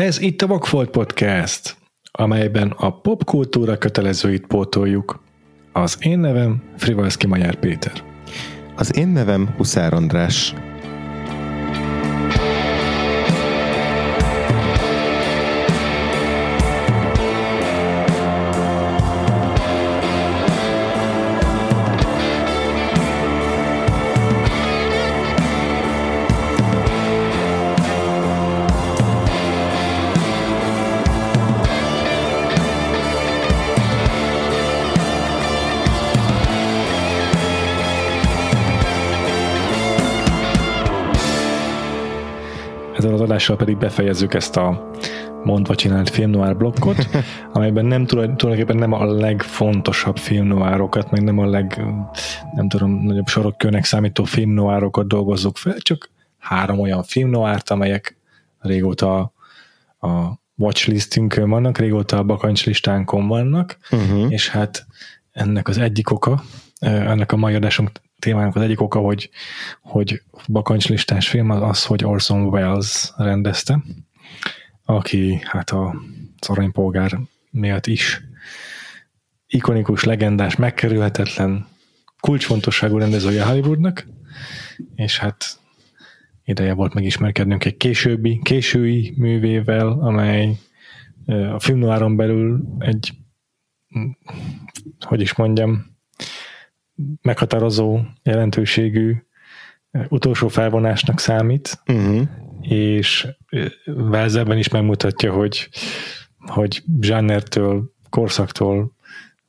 Ez itt a Vagfolt Podcast, amelyben a popkultúra kötelezőit pótoljuk. Az én nevem Frivalszki Magyar Péter. Az én nevem Huszár András. Adással pedig befejezzük ezt a mondva csinált filmnoár blokkot, amelyben nem tulajdonképpen nem a legfontosabb filmnoárokat, meg nem a leg, nem tudom, nagyobb sorokkőnek számító filmnoárokat dolgozzuk fel, csak három olyan filmnoárt, amelyek régóta a watchlistünkön vannak, régóta a bakancslistánkon vannak, uh-huh. és hát ennek az egyik oka, ennek a mai adásunk témának az egyik oka, hogy, hogy bakancslistás film az az, hogy Orson Welles rendezte, aki hát a aranypolgár miatt is ikonikus, legendás, megkerülhetetlen, kulcsfontosságú rendezője Hollywoodnak, és hát ideje volt megismerkednünk egy későbbi, késői művével, amely a filmnoáron belül egy hogy is mondjam, meghatározó jelentőségű utolsó felvonásnak számít, uh-huh. és Velzeben is megmutatja, hogy, hogy zsánertől, korszaktól,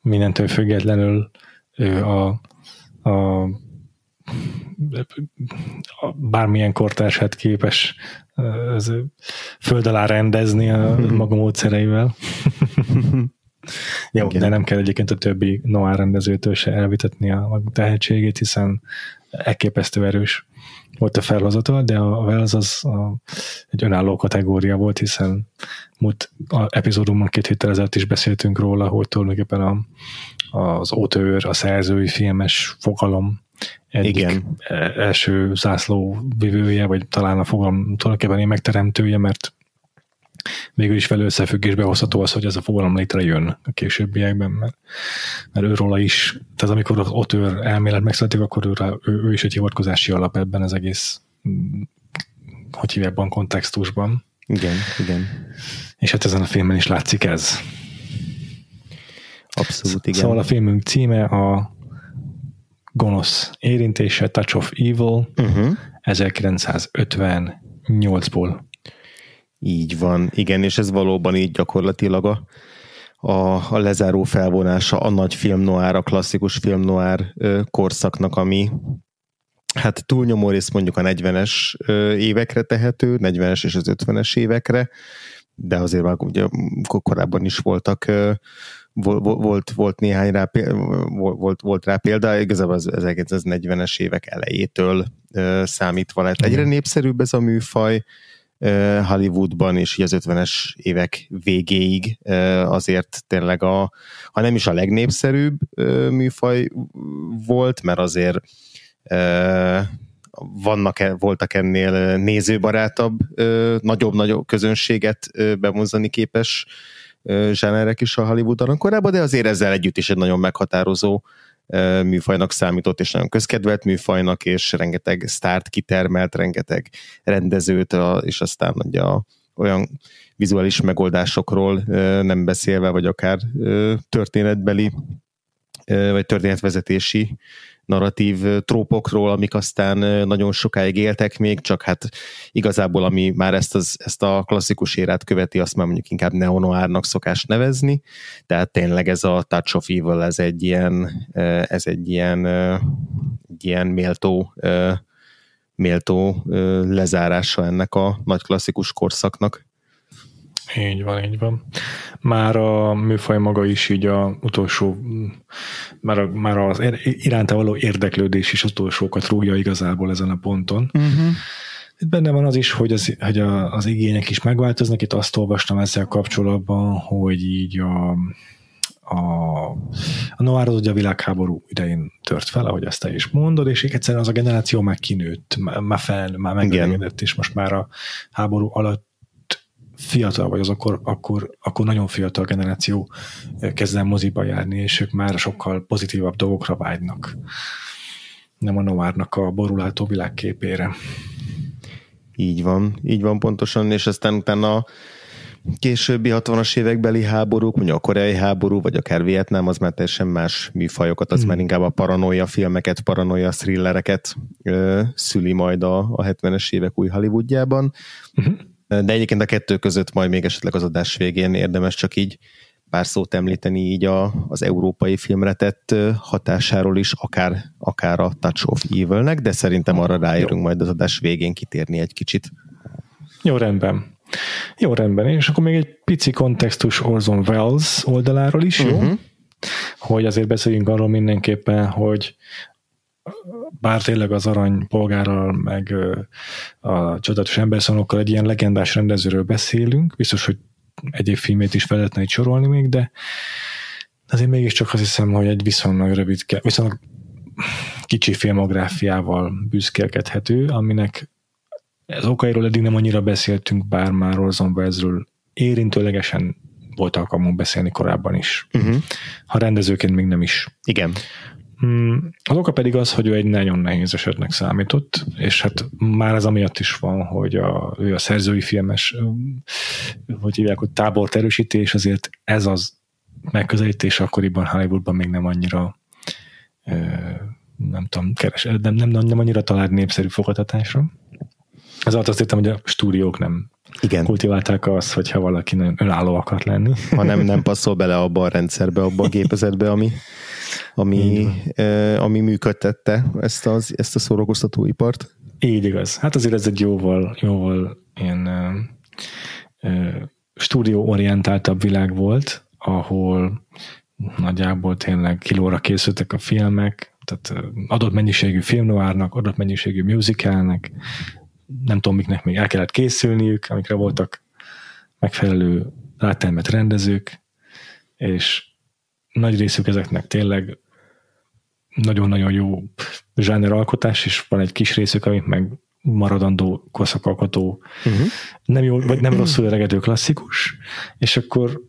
mindentől függetlenül a, a, a bármilyen kortársát képes ez, föld alá rendezni a maga módszereivel. Jó, Igen. de nem kell egyébként a többi Noir rendezőtől se elvitetni a tehetségét, hiszen elképesztő erős volt a felhozata, de a Wells az a, egy önálló kategória volt, hiszen múlt epizódunkban két héttel ezelőtt is beszéltünk róla, hogy tulajdonképpen a, az ótőr, a szerzői filmes fogalom egyik Igen. E, első zászló vivője, vagy talán a fogalom tulajdonképpen megteremtője, mert végül is vele összefüggésbe hozható az, hogy ez a fogalom létrejön a későbbiekben, mert, mert őróla is, tehát amikor ott ő elmélet megszületik, akkor ő, ő, ő is egy hivatkozási alap ebben az egész mm, hogy hívják kontextusban. Igen, igen. És hát ezen a filmen is látszik ez. Abszolút, igen. Szóval a filmünk címe a gonosz érintése, Touch of Evil, uh-huh. 1958-ból így van, igen, és ez valóban így gyakorlatilag a, a, a lezáró felvonása a nagy film noir, a klasszikus film noir korszaknak, ami hát túlnyomó rész mondjuk a 40-es évekre tehető, 40-es és az 50-es évekre, de azért már ugye korábban is voltak volt, volt néhány rá, volt, volt rá példa, igazából az 1940-es évek elejétől számítva lett. Egyre népszerűbb ez a műfaj, Hollywoodban, és így az 50-es évek végéig azért tényleg a, ha nem is a legnépszerűbb műfaj volt, mert azért vannak, e, voltak ennél nézőbarátabb, nagyobb-nagyobb közönséget bemozani képes zsánerek is a Hollywoodon. Korábban, de azért ezzel együtt is egy nagyon meghatározó műfajnak számított, és nagyon közkedvelt műfajnak, és rengeteg sztárt kitermelt, rengeteg rendezőt, és aztán ugye a, olyan vizuális megoldásokról nem beszélve, vagy akár történetbeli, vagy történetvezetési narratív trópokról, amik aztán nagyon sokáig éltek még, csak hát igazából ami már ezt, az, ezt a klasszikus érát követi, azt már mondjuk inkább neonoárnak szokás nevezni, tehát tényleg ez a Touch of Evil, ez egy ilyen, ez egy ilyen, egy ilyen méltó méltó lezárása ennek a nagy klasszikus korszaknak. Így van, így van. Már a műfaj maga is így a utolsó, már, a, már az iránta való érdeklődés is utolsókat rúgja igazából ezen a ponton. Uh-huh. Itt benne van az is, hogy az, hogy a, az igények is megváltoznak. Itt azt olvastam ezzel kapcsolatban, hogy így a, a, a Noir az ugye a világháború idején tört fel, ahogy ezt te is mondod, és egyszerűen az a generáció már kinőtt, már fel, már megengedett, és most már a háború alatt fiatal vagy, az akkor, akkor, akkor nagyon fiatal generáció kezd el moziba járni, és ők már sokkal pozitívabb dolgokra vágynak. Nem a noárnak a borulátó világképére. Így van, így van pontosan, és aztán utána a későbbi 60-as évekbeli háborúk, mondjuk a koreai háború, vagy akár Vietnám, az már teljesen más műfajokat, az hmm. már inkább a paranoia filmeket, paranoia thrillereket ö, szüli majd a, a 70-es évek új Hollywoodjában. Hmm. De egyébként a kettő között majd még esetleg az adás végén érdemes csak így pár szót említeni így a, az európai filmre tett hatásáról is, akár, akár a Touch of Evil-nek, de szerintem arra ráérünk Jó. majd az adás végén kitérni egy kicsit. Jó, rendben. Jó, rendben. És akkor még egy pici kontextus Orson Welles oldaláról is, jó? Uh-huh. Hogy azért beszéljünk arról mindenképpen, hogy bár tényleg az arany polgárral, meg a csodatos emberszonokkal egy ilyen legendás rendezőről beszélünk, biztos, hogy egyéb filmét is fel lehetne itt sorolni még, de azért mégiscsak azt hiszem, hogy egy viszonylag rövid, viszonylag kicsi filmográfiával büszkélkedhető, aminek az okairól eddig nem annyira beszéltünk, bár már Orson Wellesről érintőlegesen volt alkalmunk beszélni korábban is. Uh-huh. Ha rendezőként még nem is. Igen. Hmm, az oka pedig az, hogy ő egy nagyon nehéz esetnek számított, és hát már ez amiatt is van, hogy a, ő a szerzői filmes, hogy hívják, hogy tábort erősítés, azért ez az megközelítés akkoriban Hollywoodban még nem annyira nem tudom, keres, nem, nem, nem annyira talált népszerű fogadtatásra. Ez alatt azt hittem, hogy a stúdiók nem igen. kultiválták azt, hogyha valaki nagyon önálló akart lenni. Ha nem, nem passzol bele abba a rendszerbe, abba a gépezetbe, ami, ami, eh, ami működtette ezt, az, ezt a szórakoztatóipart. Így igaz. Hát azért ez egy jóval, jóval ilyen eh, eh, stúdióorientáltabb világ volt, ahol nagyjából tényleg kilóra készültek a filmek, tehát adott mennyiségű filmnoárnak, adott mennyiségű musicalnek, nem tudom, miknek még el kellett készülniük, amikre voltak megfelelő rátelmet rendezők, és nagy részük ezeknek tényleg nagyon-nagyon jó zsáner alkotás, és van egy kis részük, amit meg maradandó korszakalkotó, uh-huh. nem jó, vagy nem rosszul öregedő klasszikus, és akkor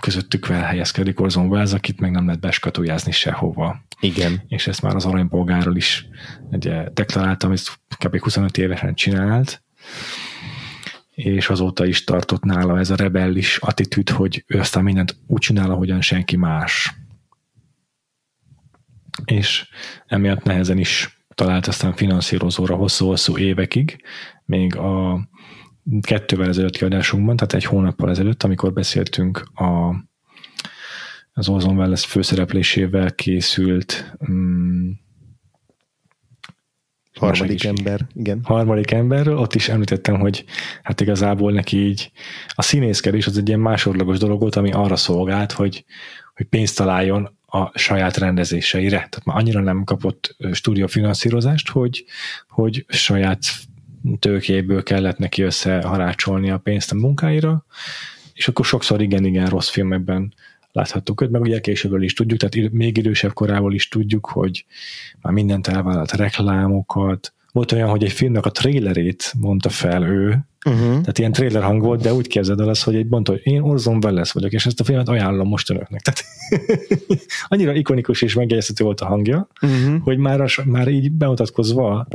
közöttük helyezkedik Orson Welles, akit meg nem lehet beskatujázni sehova. Igen. És ezt már az aranypolgáról is ugye, deklaráltam, ezt kb. 25 évesen csinált, és azóta is tartott nála ez a rebellis attitűd, hogy ő aztán mindent úgy csinál, ahogyan senki más. És emiatt nehezen is talált aztán finanszírozóra hosszú-hosszú évekig, még a kettővel ezelőtt kiadásunkban, tehát egy hónappal ezelőtt, amikor beszéltünk a, az Ozon Welles főszereplésével készült um, harmadik ember, igen. Harmadik emberről, ott is említettem, hogy hát igazából neki így a színészkedés az egy ilyen másodlagos dolog volt, ami arra szolgált, hogy, hogy pénzt találjon a saját rendezéseire. Tehát már annyira nem kapott stúdiófinanszírozást, hogy, hogy saját tőkéből kellett neki összeharácsolni a pénzt a munkáira, és akkor sokszor igen-igen rossz filmekben láthattuk őt, meg ugye későbből is tudjuk, tehát még idősebb korával is tudjuk, hogy már mindent elvállalt reklámokat, volt olyan, hogy egy filmnek a trailerét mondta fel ő, Uh-huh. Tehát ilyen trailer hang volt, de úgy képzeld el azt, hogy egy mondta, hogy én Orson Welles vagyok, és ezt a filmet ajánlom most önöknek. Tehát annyira ikonikus és megjegyezhető volt a hangja, uh-huh. hogy már, a, már így bemutatkozva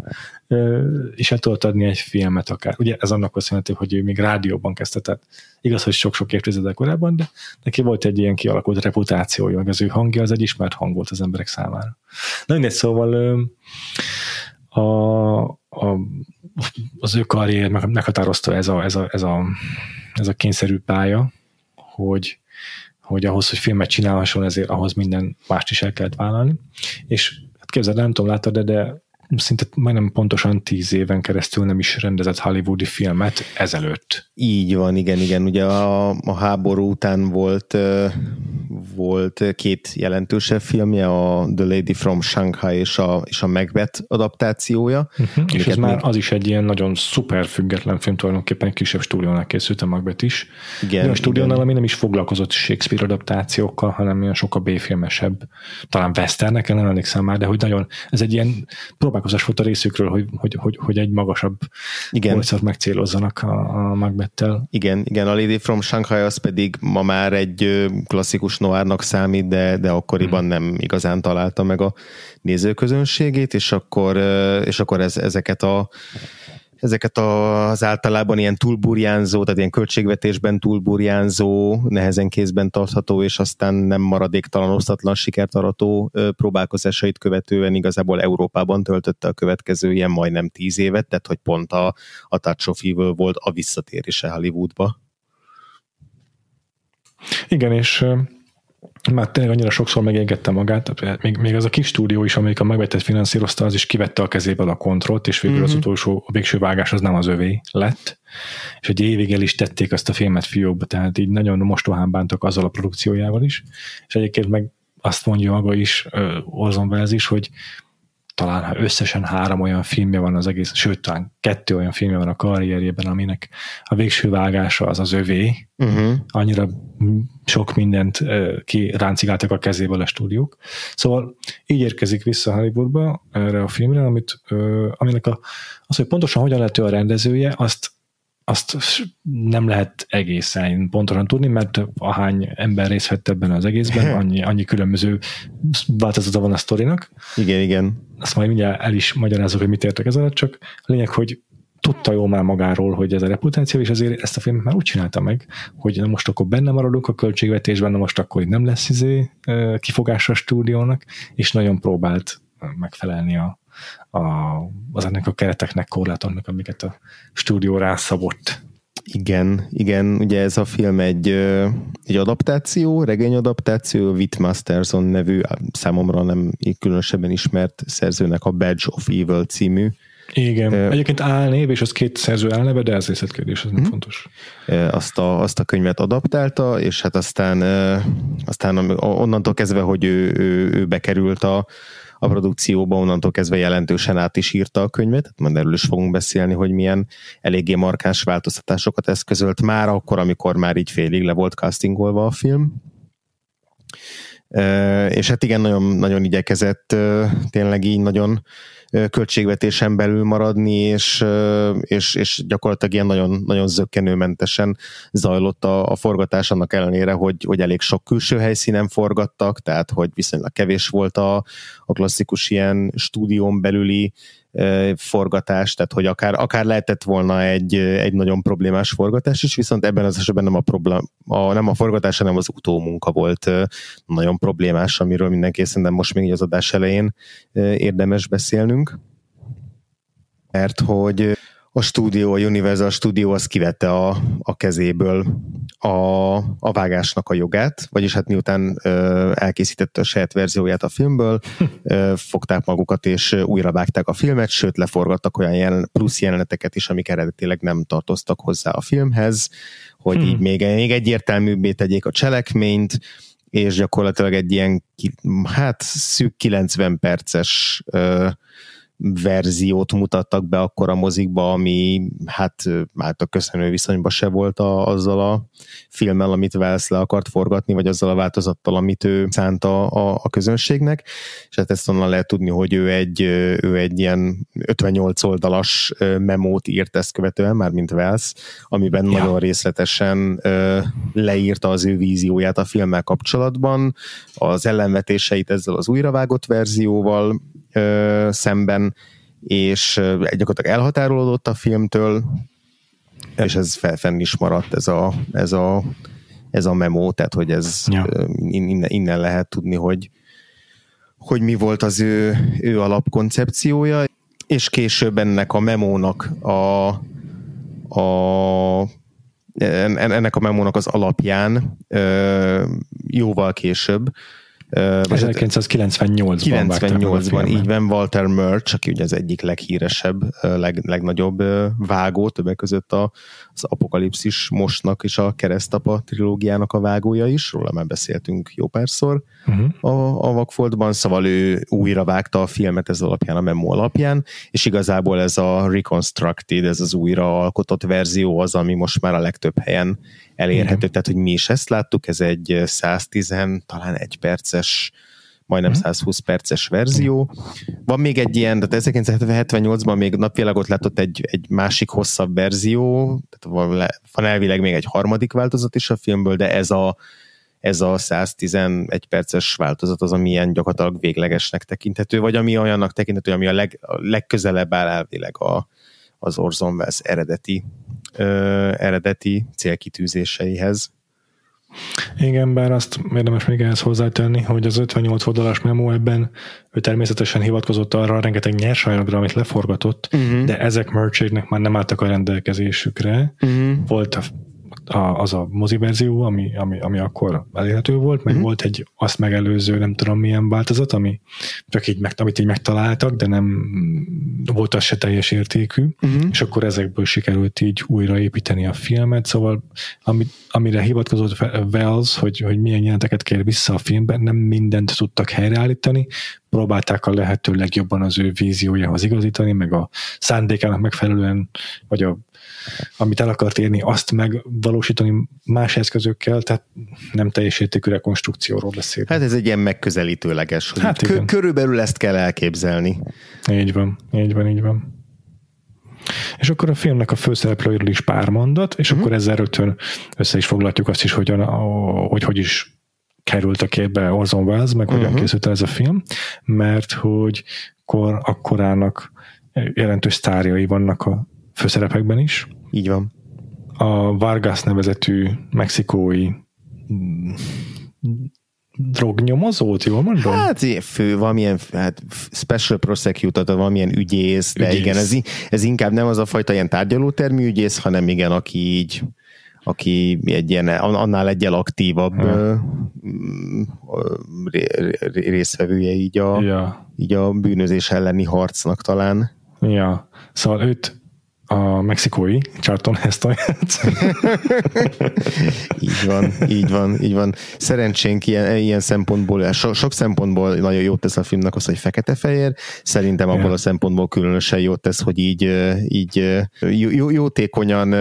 is el tudott adni egy filmet akár. Ugye ez annak köszönhető, hogy ő még rádióban kezdte, tehát igaz, hogy sok-sok évtizedek korábban, de neki volt egy ilyen kialakult reputációja, meg az ő hangja az egy ismert hang volt az emberek számára. Na mindegy, szóval a, a, az ő karrier meghatározta ez a, ez a, ez a, ez a kényszerű pálya, hogy, hogy ahhoz, hogy filmet csinálhasson, ezért ahhoz minden mást is el kellett vállalni. És hát képzeld, nem tudom, láttad, de, de szinte majdnem pontosan tíz éven keresztül nem is rendezett hollywoodi filmet ezelőtt. Így van, igen, igen. Ugye a, a háború után volt volt két jelentősebb filmje, a The Lady from Shanghai és a, és a Macbeth adaptációja. Uh-huh. És ez már az is egy ilyen nagyon szuper független film, tulajdonképpen egy kisebb stúdiónál készült a Macbeth is. Igen, olyan stúdiónál, igen. ami nem is foglalkozott Shakespeare adaptációkkal, hanem ilyen sokkal B-filmesebb, talán westernek, nem emlékszem már, de hogy nagyon, ez egy ilyen próbálkozás volt a részükről, hogy, hogy, hogy, hogy egy magasabb igen. megcélozzanak a, a Macbeth-tel. Igen, igen, a Lady from Shanghai az pedig ma már egy klasszikus noárnak számít, de, de akkoriban hmm. nem igazán találta meg a nézőközönségét, és akkor, és akkor ez, ezeket a ezeket az általában ilyen túlburjánzó, tehát ilyen költségvetésben túlburjánzó, nehezen kézben tartható, és aztán nem maradéktalan osztatlan sikert arató próbálkozásait követően igazából Európában töltötte a következő ilyen majdnem tíz évet, tehát hogy pont a, a Touch of Evil volt a visszatérése Hollywoodba. Igen, és már tényleg annyira sokszor megégette magát, még, még az a kis stúdió is, amelyik a megvetett finanszírozta, az is kivette a kezéből a kontrollt, és végül mm-hmm. az mhm. utolsó, a végső vágás az nem az övé lett, és egy évig el is tették azt a filmet fiókba, tehát így nagyon mostohán bántak azzal a produkciójával is, és egyébként meg azt mondja maga is, Orson Welles is, hogy talán ha összesen három olyan filmje van az egész, sőt, talán kettő olyan filmje van a karrierjében, aminek a végső vágása az az övé. Uh-huh. Annyira sok mindent kiráncigáltak a kezéből a stúdiók. Szóval így érkezik vissza Hollywoodba erre a filmre, amit, aminek a, az, hogy pontosan hogyan lett ő a rendezője, azt azt nem lehet egészen pontosan tudni, mert ahány ember részt vett ebben az egészben, annyi, annyi különböző változata van a sztorinak. Igen, igen. Azt majd mindjárt el is magyarázok, hogy mit értek ez alatt, csak a lényeg, hogy tudta jól már magáról, hogy ez a reputáció, és azért ezt a filmet már úgy csinálta meg, hogy na most akkor benne maradunk a költségvetésben, na most akkor nem lesz izé kifogása a stúdiónak, és nagyon próbált megfelelni a, a, az ennek a kereteknek, korlátoknak, amiket a stúdió rászabott. Igen, igen, ugye ez a film egy, egy adaptáció, regényadaptáció, Whit Masterson nevű, számomra nem különösebben ismert szerzőnek a Badge of Evil című igen. Uh, Egyébként álnév, és az két szerző álneve, de ez részletkérdés, ez nem uh-huh. fontos. Azt a, azt a könyvet adaptálta, és hát aztán, aztán onnantól kezdve, hogy ő, ő, ő bekerült a, a produkcióba, onnantól kezdve jelentősen át is írta a könyvet, tehát majd erről is fogunk beszélni, hogy milyen eléggé markáns változtatásokat eszközölt már akkor, amikor már így félig le volt castingolva a film. És hát igen, nagyon, nagyon igyekezett tényleg így nagyon költségvetésen belül maradni, és, és, és gyakorlatilag ilyen nagyon, nagyon zöggenőmentesen zajlott a, a forgatás annak ellenére, hogy, hogy elég sok külső helyszínen forgattak, tehát hogy viszonylag kevés volt a, a klasszikus ilyen stúdión belüli forgatás, tehát hogy akár, akár lehetett volna egy, egy nagyon problémás forgatás is, viszont ebben az esetben nem a, problém, a, nem a forgatás, hanem az utómunka volt nagyon problémás, amiről mindenki szerintem most még az adás elején érdemes beszélnünk. Mert hogy a stúdió, a Universal Studio az kivette a, a kezéből a, a vágásnak a jogát, vagyis hát miután ö, elkészítette a saját verzióját a filmből, ö, fogták magukat és újra vágták a filmet, sőt leforgattak olyan jelen, plusz jeleneteket is, amik eredetileg nem tartoztak hozzá a filmhez, hogy hmm. így még, még egyértelműbbé tegyék a cselekményt, és gyakorlatilag egy ilyen, hát szűk 90 perces ö, verziót mutattak be akkor a mozikba, ami hát, hát a köszönő viszonyban se volt a, azzal a filmmel, amit Wells le akart forgatni, vagy azzal a változattal, amit ő szánta a, a közönségnek, és hát ezt onnan lehet tudni, hogy ő egy, ő egy ilyen 58 oldalas memót írt ezt követően, már mint Wells, amiben ja. nagyon részletesen leírta az ő vízióját a filmmel kapcsolatban, az ellenvetéseit ezzel az újravágott verzióval, ö, szemben, és gyakorlatilag elhatárolódott a filmtől, és ez felfenn is maradt ez a, ez a, ez a memo, tehát hogy ez ja. innen, innen lehet tudni, hogy, hogy mi volt az ő, ő alapkoncepciója, és később ennek a memónak a, a ennek a memónak az alapján jóval később 1998-ban 98-ban, így van Walter Murch, aki ugye az egyik leghíresebb, leg, legnagyobb vágó, többek között a, az Apokalipszis mostnak és a Keresztapa trilógiának a vágója is, róla már beszéltünk jó párszor uh-huh. a, a Vakfoltban, szóval ő újra vágta a filmet ez alapján, a memo alapján, és igazából ez a Reconstructed, ez az újra alkotott verzió az, ami most már a legtöbb helyen elérhető, Igen. tehát hogy mi is ezt láttuk, ez egy 110, talán egy perces majdnem 120 mhm. perces verzió. Van még egy ilyen, tehát 1978-ban még napvilágot látott egy, egy másik hosszabb verzió, tehát van, van elvileg még egy harmadik változat is a filmből, de ez a, ez a 111 perces változat az, ami ilyen gyakorlatilag véglegesnek tekinthető, vagy ami olyannak tekinthető, ami a, leg, a legközelebb áll elvileg a, az Orson Welles eredeti, ö, eredeti célkitűzéseihez. Igen, bár azt érdemes még ehhez hozzátenni, hogy az 58 oldalas memo ebben ő természetesen hivatkozott arra a rengeteg nyersanyagra, amit leforgatott, uh-huh. de ezek merchégnek már nem álltak a rendelkezésükre. Uh-huh. Volt a a, az a mozi verzió, ami, ami, ami akkor elérhető volt, meg mm-hmm. volt egy azt megelőző, nem tudom milyen változat, ami csak így meg, amit így megtaláltak, de nem volt az se teljes értékű, mm-hmm. és akkor ezekből sikerült így újraépíteni a filmet, szóval ami, amire hivatkozott Wells, hogy, hogy milyen jelenteket kér vissza a filmben, nem mindent tudtak helyreállítani, próbálták a lehető legjobban az ő víziójához igazítani, meg a szándékának megfelelően, vagy a amit el akart érni, azt megvalósítani más eszközökkel, tehát nem teljes értékű rekonstrukcióról beszél. Hát ez egy ilyen megközelítőleges, hogy hát kö- körülbelül ezt kell elképzelni. Így van, így van, így van. És akkor a filmnek a főszereplőiről is pár mondat, és uh-huh. akkor ezzel rögtön össze is foglaljuk azt is, hogy, a, hogy, hogy is került a képbe Orson Welles, meg hogyan uh-huh. készült ez a film, mert hogy kor, akkorának jelentős sztárjai vannak a főszerepekben is. Így van. A Vargas nevezetű mexikói mm, drognyomozót, jól mondom? Hát fő, valamilyen hát special prosecutor, valamilyen ügyész, de ügyész. igen, ez, ez inkább nem az a fajta ilyen tárgyalótermű ügyész, hanem igen, aki így aki egy ilyen, annál egyel aktívabb ja. részvevője így a, ja. így a bűnözés elleni harcnak talán. Ja, szóval őt a mexikói Charlton Heston Így van, így van, így van. Szerencsénk ilyen, ilyen szempontból, so, sok szempontból nagyon jót tesz a filmnek az, hogy fekete-fehér. Szerintem abból yeah. a szempontból különösen jót tesz, hogy így, így jó, jótékonyan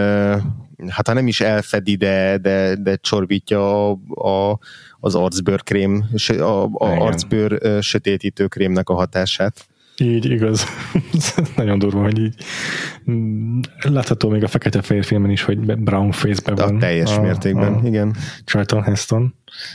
hát ha nem is elfedi, de, de, de csorbítja a, a, az arcbőrkrém, a, a arcbőr sötétítő krémnek a hatását. Így, igaz. Nagyon durva, hogy így látható még a fekete-fehér filmen is, hogy brown face-ben van. A teljes a, mértékben, a igen. Charlton Heston,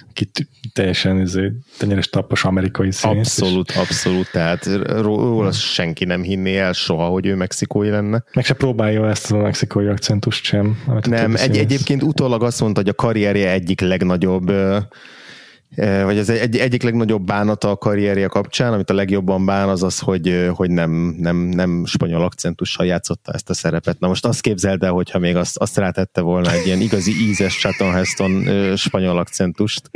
aki teljesen izé, tenyeres tappos amerikai színész. Abszolút, és... abszolút, tehát róla senki nem hinné el soha, hogy ő mexikói lenne. Meg se próbálja ezt a mexikói akcentust sem. Nem, egy, egyébként utólag azt mondta, hogy a karrierje egyik legnagyobb vagy ez egy, egyik legnagyobb bánata a karrierje kapcsán, amit a legjobban bán, az az, hogy, hogy nem, nem, nem spanyol akcentussal játszotta ezt a szerepet. Na most azt képzeld el, hogyha még azt, azt rátette volna egy ilyen igazi ízes Chaton Heston spanyol akcentust,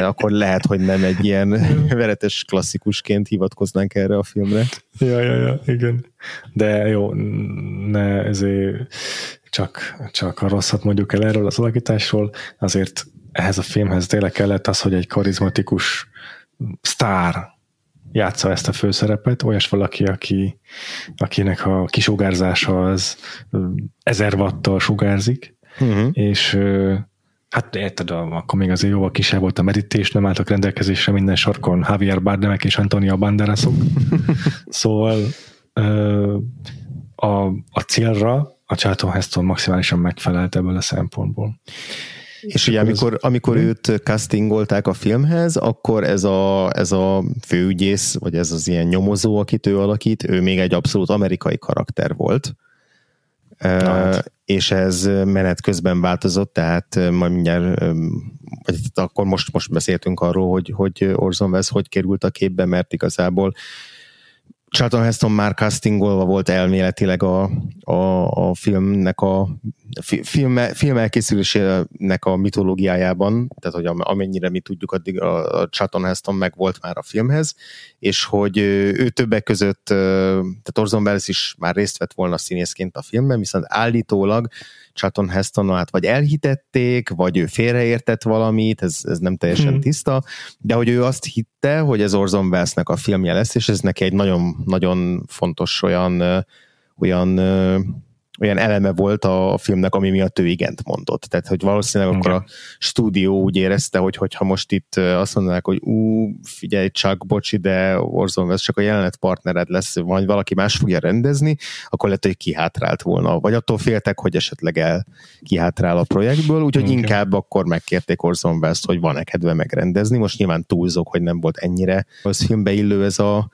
akkor lehet, hogy nem egy ilyen veretes klasszikusként hivatkoznánk erre a filmre. Ja, ja, ja, igen. De jó, ne ezért csak, csak a rosszat mondjuk el erről az alakításról, azért ehhez a filmhez tényleg kellett az, hogy egy karizmatikus sztár játsza ezt a főszerepet, olyas valaki, aki, akinek a kisugárzása az ezer watttal sugárzik, uh-huh. és hát érted, akkor még azért jóval kisebb volt a medités, nem álltak rendelkezésre minden sarkon Javier Bardemek és Antonio Banderasok. szóval a, a célra a Charlton Heston maximálisan megfelelt ebből a szempontból. És ugye amikor, amikor őt castingolták a filmhez, akkor ez a, ez a főügyész, vagy ez az ilyen nyomozó, akit ő alakít, ő még egy abszolút amerikai karakter volt. Hát. És ez menet közben változott, tehát majd mindjárt, vagy akkor most, most beszéltünk arról, hogy, hogy Orson Welles hogy került a képbe, mert igazából Charlton Heston már castingolva volt elméletileg a, a, a filmnek a film, film elkészülésének a mitológiájában, tehát hogy amennyire mi tudjuk, addig a, a Charlton Heston meg volt már a filmhez, és hogy ő többek között, tehát Orson Welles is már részt vett volna színészként a filmben, viszont állítólag Charlton Heston hát vagy elhitették, vagy ő félreértett valamit, ez, ez nem teljesen hmm. tiszta, de hogy ő azt hitte, hogy ez Orson Wellesnek a filmje lesz, és ez neki egy nagyon, nagyon fontos olyan, olyan olyan eleme volt a filmnek, ami miatt ő igent mondott. Tehát, hogy valószínűleg okay. akkor a stúdió úgy érezte, hogy hogyha most itt azt mondanák, hogy ú, figyelj csak, bocsi, de Warzone, ez csak a jelenet partnered lesz, vagy valaki más fogja rendezni, akkor lehet, hogy kihátrált volna. Vagy attól féltek, hogy esetleg el kihátrál a projektből, úgyhogy okay. inkább akkor megkérték Warzone welles hogy van-e kedve megrendezni. Most nyilván túlzok, hogy nem volt ennyire az filmbe illő ez a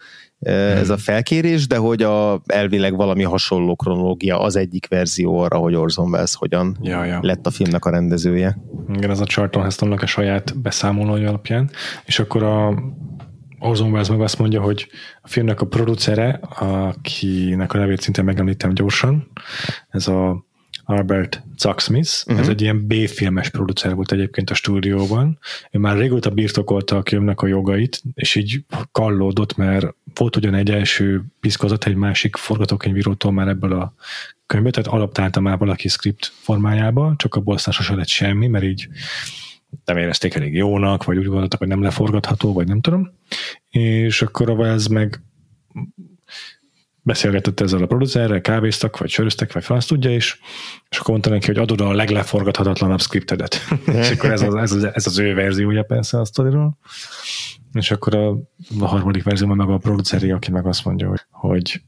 ez a felkérés, de hogy a, elvileg valami hasonló kronológia az egyik verzió arra, hogy Orson Welles hogyan ja, ja. lett a filmnek a rendezője. Igen, ez a Charlton Hestonnak a saját beszámolója alapján, és akkor a Orson Welles meg azt mondja, hogy a filmnek a producere, akinek a nevét szintén megemlítem gyorsan, ez a Albert Zack-Smith, uh-huh. ez mhm. egy ilyen B-filmes producer volt egyébként a stúdióban. Ő már régóta birtokolta a filmnek a jogait, és így kallódott, mert volt ugyan egy első piszkozat egy másik forgatókönyvírótól már ebből a könyvből, tehát alaptálta már valaki script formájába, csak abból aztán sosem lett semmi, mert így nem érezték elég jónak, vagy úgy gondoltak, hogy nem leforgatható, vagy nem tudom. És akkor a ez meg beszélgetett ezzel a producerrel, kávéztak, vagy söröztek, vagy azt tudja is, és akkor mondta neki, hogy adod a legleforgathatatlanabb scriptedet. és akkor ez az, ez, az, ez az ő verziója persze a sztoriról. És akkor a, a harmadik verzióban meg a produceri, aki meg azt mondja, hogy, hogy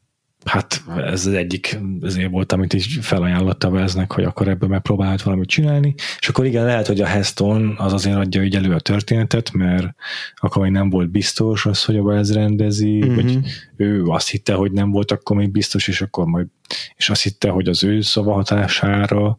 hát ez az egyik ezért volt, amit is felajánlotta Veznek, hogy akkor ebből megpróbált valamit csinálni, és akkor igen, lehet, hogy a Heston az azért adja így elő a történetet, mert akkor még nem volt biztos az, hogy a Wells rendezi, mm-hmm. vagy ő azt hitte, hogy nem volt akkor még biztos, és akkor majd és azt hitte, hogy az ő szavahatására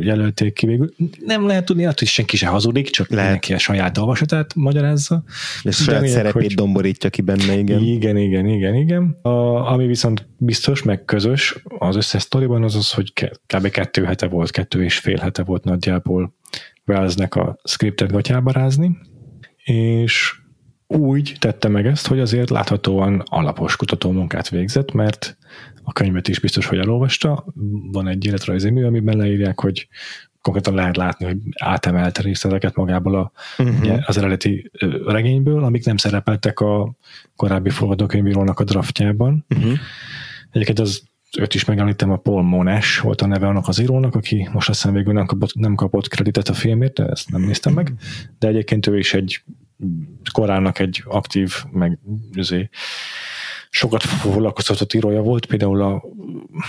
jelölték ki végül. Nem lehet tudni, hát, hogy senki se hazudik, csak lehet. mindenki a saját olvasatát magyarázza. És saját lényeg, szerepét hogy... domborítja ki benne, igen. Igen, igen, igen, igen. A, ami viszont biztos, meg közös az összes sztoriban az az, hogy kb. kettő hete volt, kettő és fél hete volt nagyjából Wellsnek a scriptet gatyába rázni, és úgy tette meg ezt, hogy azért láthatóan alapos kutatómunkát végzett, mert a könyvet is biztos, hogy elolvasta. Van egy életrajzi mű, amiben leírják, hogy konkrétan lehet látni, hogy átemelte részleteket magából a, uh-huh. az eredeti regényből, amik nem szerepeltek a korábbi forgatókönyvírónak a draftjában. Uh-huh. Egyébként az őt is megemlítem, a Paul Mones volt a neve annak az írónak, aki most aztán végül nem kapott, nem kapott kreditet a filmért, de ezt nem néztem meg, de egyébként ő is egy korának egy aktív, meg sokat foglalkoztatott írója volt, például a,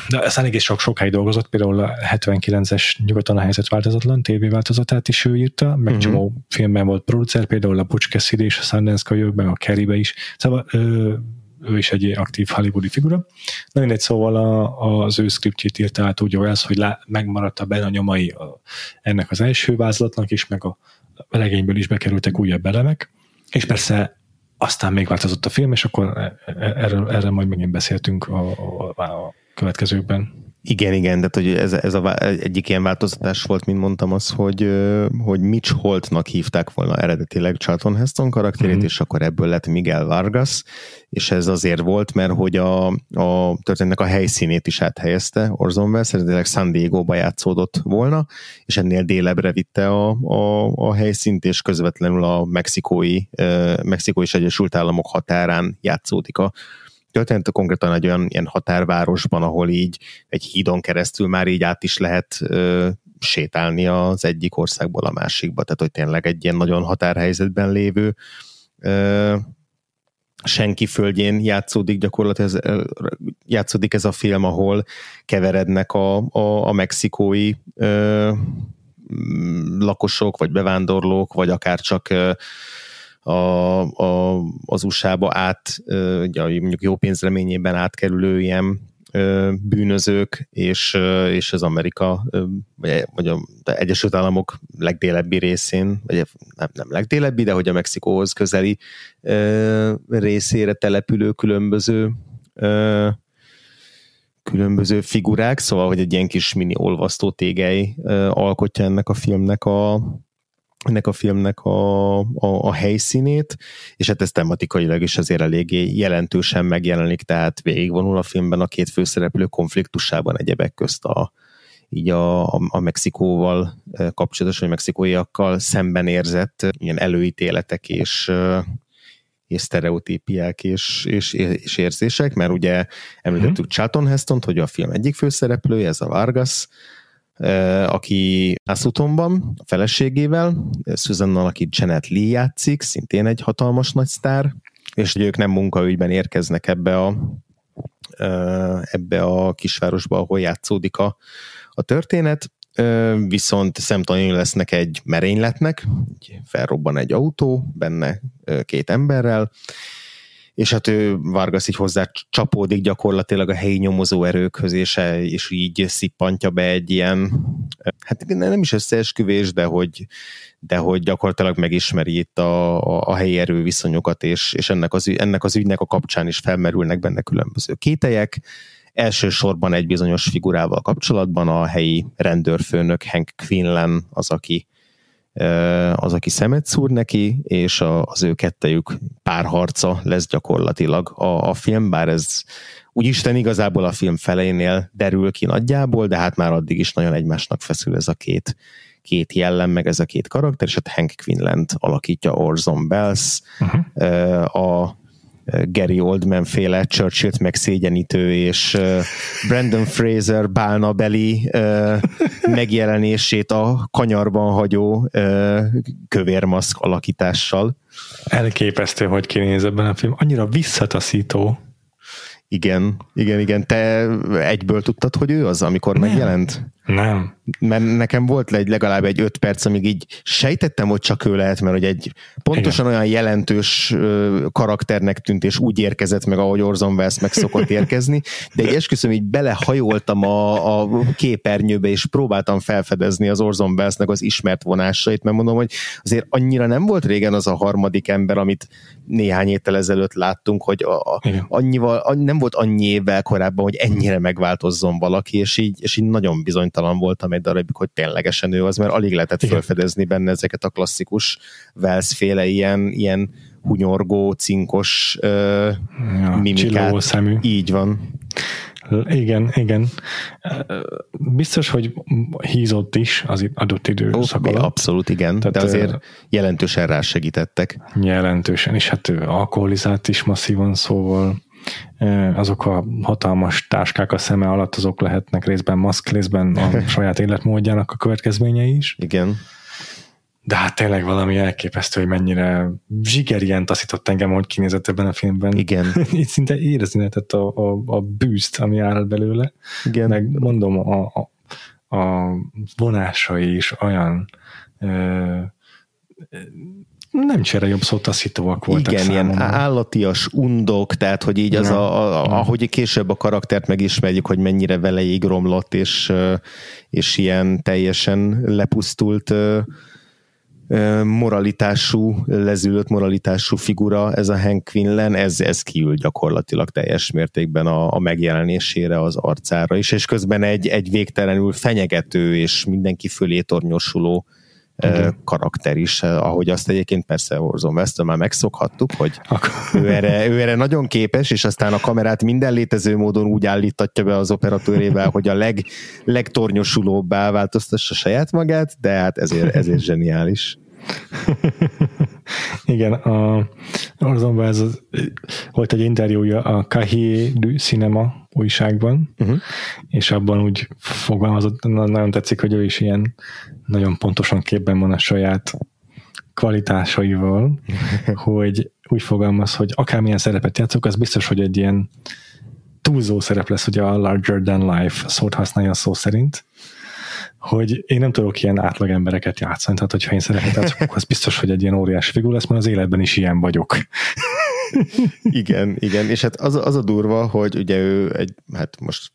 de ez elég sok sokáig dolgozott, például a 79-es nyugodtan a helyzet változatlan TV változatát is ő írta, meg uh-huh. csomó filmben volt producer, például a Cassidy és a Sundance kölyökben, a Kerrybe is. Szóval ö, ő is egy aktív hollywoodi figura. Na mindegy, szóval a, az ő scriptjét írta át úgy, ez, hogy lá, megmaradta benne a nyomai a, ennek az első vázlatnak is, meg a, a legényből is bekerültek újabb elemek, és persze aztán még változott a film, és akkor e, e, erről, erről majd megint beszéltünk a, a, a következőkben. Igen, igen, de hogy ez, ez a, egyik ilyen változtatás volt, mint mondtam, az, hogy, hogy Mitch Holtnak hívták volna eredetileg Charlton Heston karakterét, mm-hmm. és akkor ebből lett Miguel Vargas, és ez azért volt, mert hogy a, a történetnek a helyszínét is áthelyezte Orson Welles, eredetileg San Diego-ba játszódott volna, és ennél délebre vitte a, a, a helyszínt, és közvetlenül a mexikói, Mexikó és Egyesült Államok határán játszódik a történet konkrétan egy olyan ilyen határvárosban, ahol így egy hídon keresztül már így át is lehet ö, sétálni az egyik országból a másikba, tehát hogy tényleg egy ilyen nagyon határhelyzetben lévő ö, senki földjén játszódik gyakorlatilag, ez, játszódik ez a film, ahol keverednek a, a, a mexikói ö, lakosok, vagy bevándorlók, vagy akár csak ö, a, a, az USA-ba át, mondjuk jó pénzreményében átkerülő ilyen bűnözők, és, és az Amerika, vagy, vagy a Egyesült Államok legdélebbi részén, vagy nem, nem legdélebbi, de hogy a Mexikóhoz közeli részére települő különböző különböző figurák, szóval, hogy egy ilyen kis mini olvasztó tégely alkotja ennek a filmnek a, ennek a filmnek a, a, a helyszínét, és hát ez tematikailag is azért eléggé jelentősen megjelenik, tehát végigvonul a filmben a két főszereplő konfliktusában egyebek közt a, így a, a, a Mexikóval kapcsolatos, vagy mexikóiakkal szemben érzett ilyen előítéletek és, és sztereotípiák és, és, és érzések, mert ugye említettük uh-huh. Charlton heston hogy a film egyik főszereplője, ez a Vargas, aki Asutonban a feleségével, Susan-nal, aki Janet Lee játszik, szintén egy hatalmas nagy sztár, és hogy ők nem munkaügyben érkeznek ebbe a, ebbe a kisvárosba, ahol játszódik a, a történet, viszont szemtanúi lesznek egy merényletnek, felrobban egy autó, benne két emberrel, és hát ő Vargas így hozzá csapódik gyakorlatilag a helyi nyomozó erőkhöz, és, és így szippantja be egy ilyen, hát nem is összeesküvés, de hogy, de hogy gyakorlatilag megismeri itt a, a, a helyi erőviszonyokat, és, és ennek, az, ennek az ügynek a kapcsán is felmerülnek benne különböző kételyek, elsősorban egy bizonyos figurával kapcsolatban a helyi rendőrfőnök Hank Quinlan az, aki az, aki szemet szúr neki, és az ő kettejük párharca lesz gyakorlatilag a, a film, bár ez úgyisten igazából a film felénél derül ki nagyjából, de hát már addig is nagyon egymásnak feszül ez a két, két jellem, meg ez a két karakter, és hát Hank Quinlan alakítja Orson Welles, uh-huh. a Gary Oldman féle Churchill-t megszégyenítő és Brandon Fraser bálnabeli megjelenését a kanyarban hagyó kövérmaszk alakítással. Elképesztő, hogy kinéz ebben a film. Annyira visszataszító. Igen, igen, igen. Te egyből tudtad, hogy ő az, amikor Nem. megjelent? Nem. Mert nekem volt egy legalább egy öt perc, amíg így sejtettem, hogy csak ő lehet, mert hogy egy pontosan Igen. olyan jelentős karakternek tűnt, és úgy érkezett meg, ahogy Orson Welles meg szokott érkezni, de egy esküszöm, így belehajoltam a, a képernyőbe, és próbáltam felfedezni az Orson Wellesnek az ismert vonásait, mert mondom, hogy azért annyira nem volt régen az a harmadik ember, amit néhány héttel ezelőtt láttunk, hogy a, a, annyival, nem volt annyi évvel korábban, hogy ennyire megváltozzon valaki, és így, és így nagyon bizony bizonytalan voltam egy darabig, hogy ténylegesen ő az, mert alig lehetett felfedezni benne ezeket a klasszikus Wells féle ilyen, ilyen hunyorgó, cinkos uh, ja, mimikát. szemű. Így van. Igen, igen. Biztos, hogy hízott is az adott időszak alatt. Abszolút, igen, Tehát, de azért jelentősen rásegítettek. Jelentősen, és hát ő alkoholizált is masszívan, szóval azok a hatalmas táskák a szeme alatt, azok lehetnek részben maszk, részben a saját életmódjának a következményei is. Igen. De hát tényleg valami elképesztő, hogy mennyire zsigerien taszított engem, hogy kinézett ebben a filmben. Igen. Itt szinte érezni lehetett a, a, a bűzt, ami árad belőle. Igen. Meg mondom, a, a, a vonásai is olyan ö, nem csere jobb szó, taszítóak voltak Igen, számomra. ilyen állatias undok, tehát hogy így az, ja. a, a, ahogy később a karaktert megismerjük, hogy mennyire veleig romlott, és, és ilyen teljesen lepusztult moralitású, lezülött moralitású figura, ez a Hank Quinlan, ez, ez kiül gyakorlatilag teljes mértékben a, a megjelenésére, az arcára is, és közben egy, egy végtelenül fenyegető és mindenki fölé tornyosuló okay. karakter is, ahogy azt egyébként persze Orson welles már megszokhattuk, hogy ő erre, ő erre nagyon képes, és aztán a kamerát minden létező módon úgy állítatja be az operatőrével, hogy a leg, legtornyosulóbbá változtassa saját magát, de hát ezért, ezért zseniális. Igen, a Orson Welles volt egy interjúja a Cahiers du Cinema újságban, uh-huh. és abban úgy fogalmazott, nagyon tetszik, hogy ő is ilyen nagyon pontosan képben van a saját kvalitásaival, hogy úgy fogalmaz, hogy akármilyen szerepet játszok, az biztos, hogy egy ilyen túlzó szerep lesz, hogy a larger than life szót használja szó szerint, hogy én nem tudok ilyen átlag embereket játszani, tehát hogyha én szerepet játszok, az biztos, hogy egy ilyen óriás figura lesz, mert az életben is ilyen vagyok. igen, igen, és hát az, az a durva, hogy ugye ő egy, hát most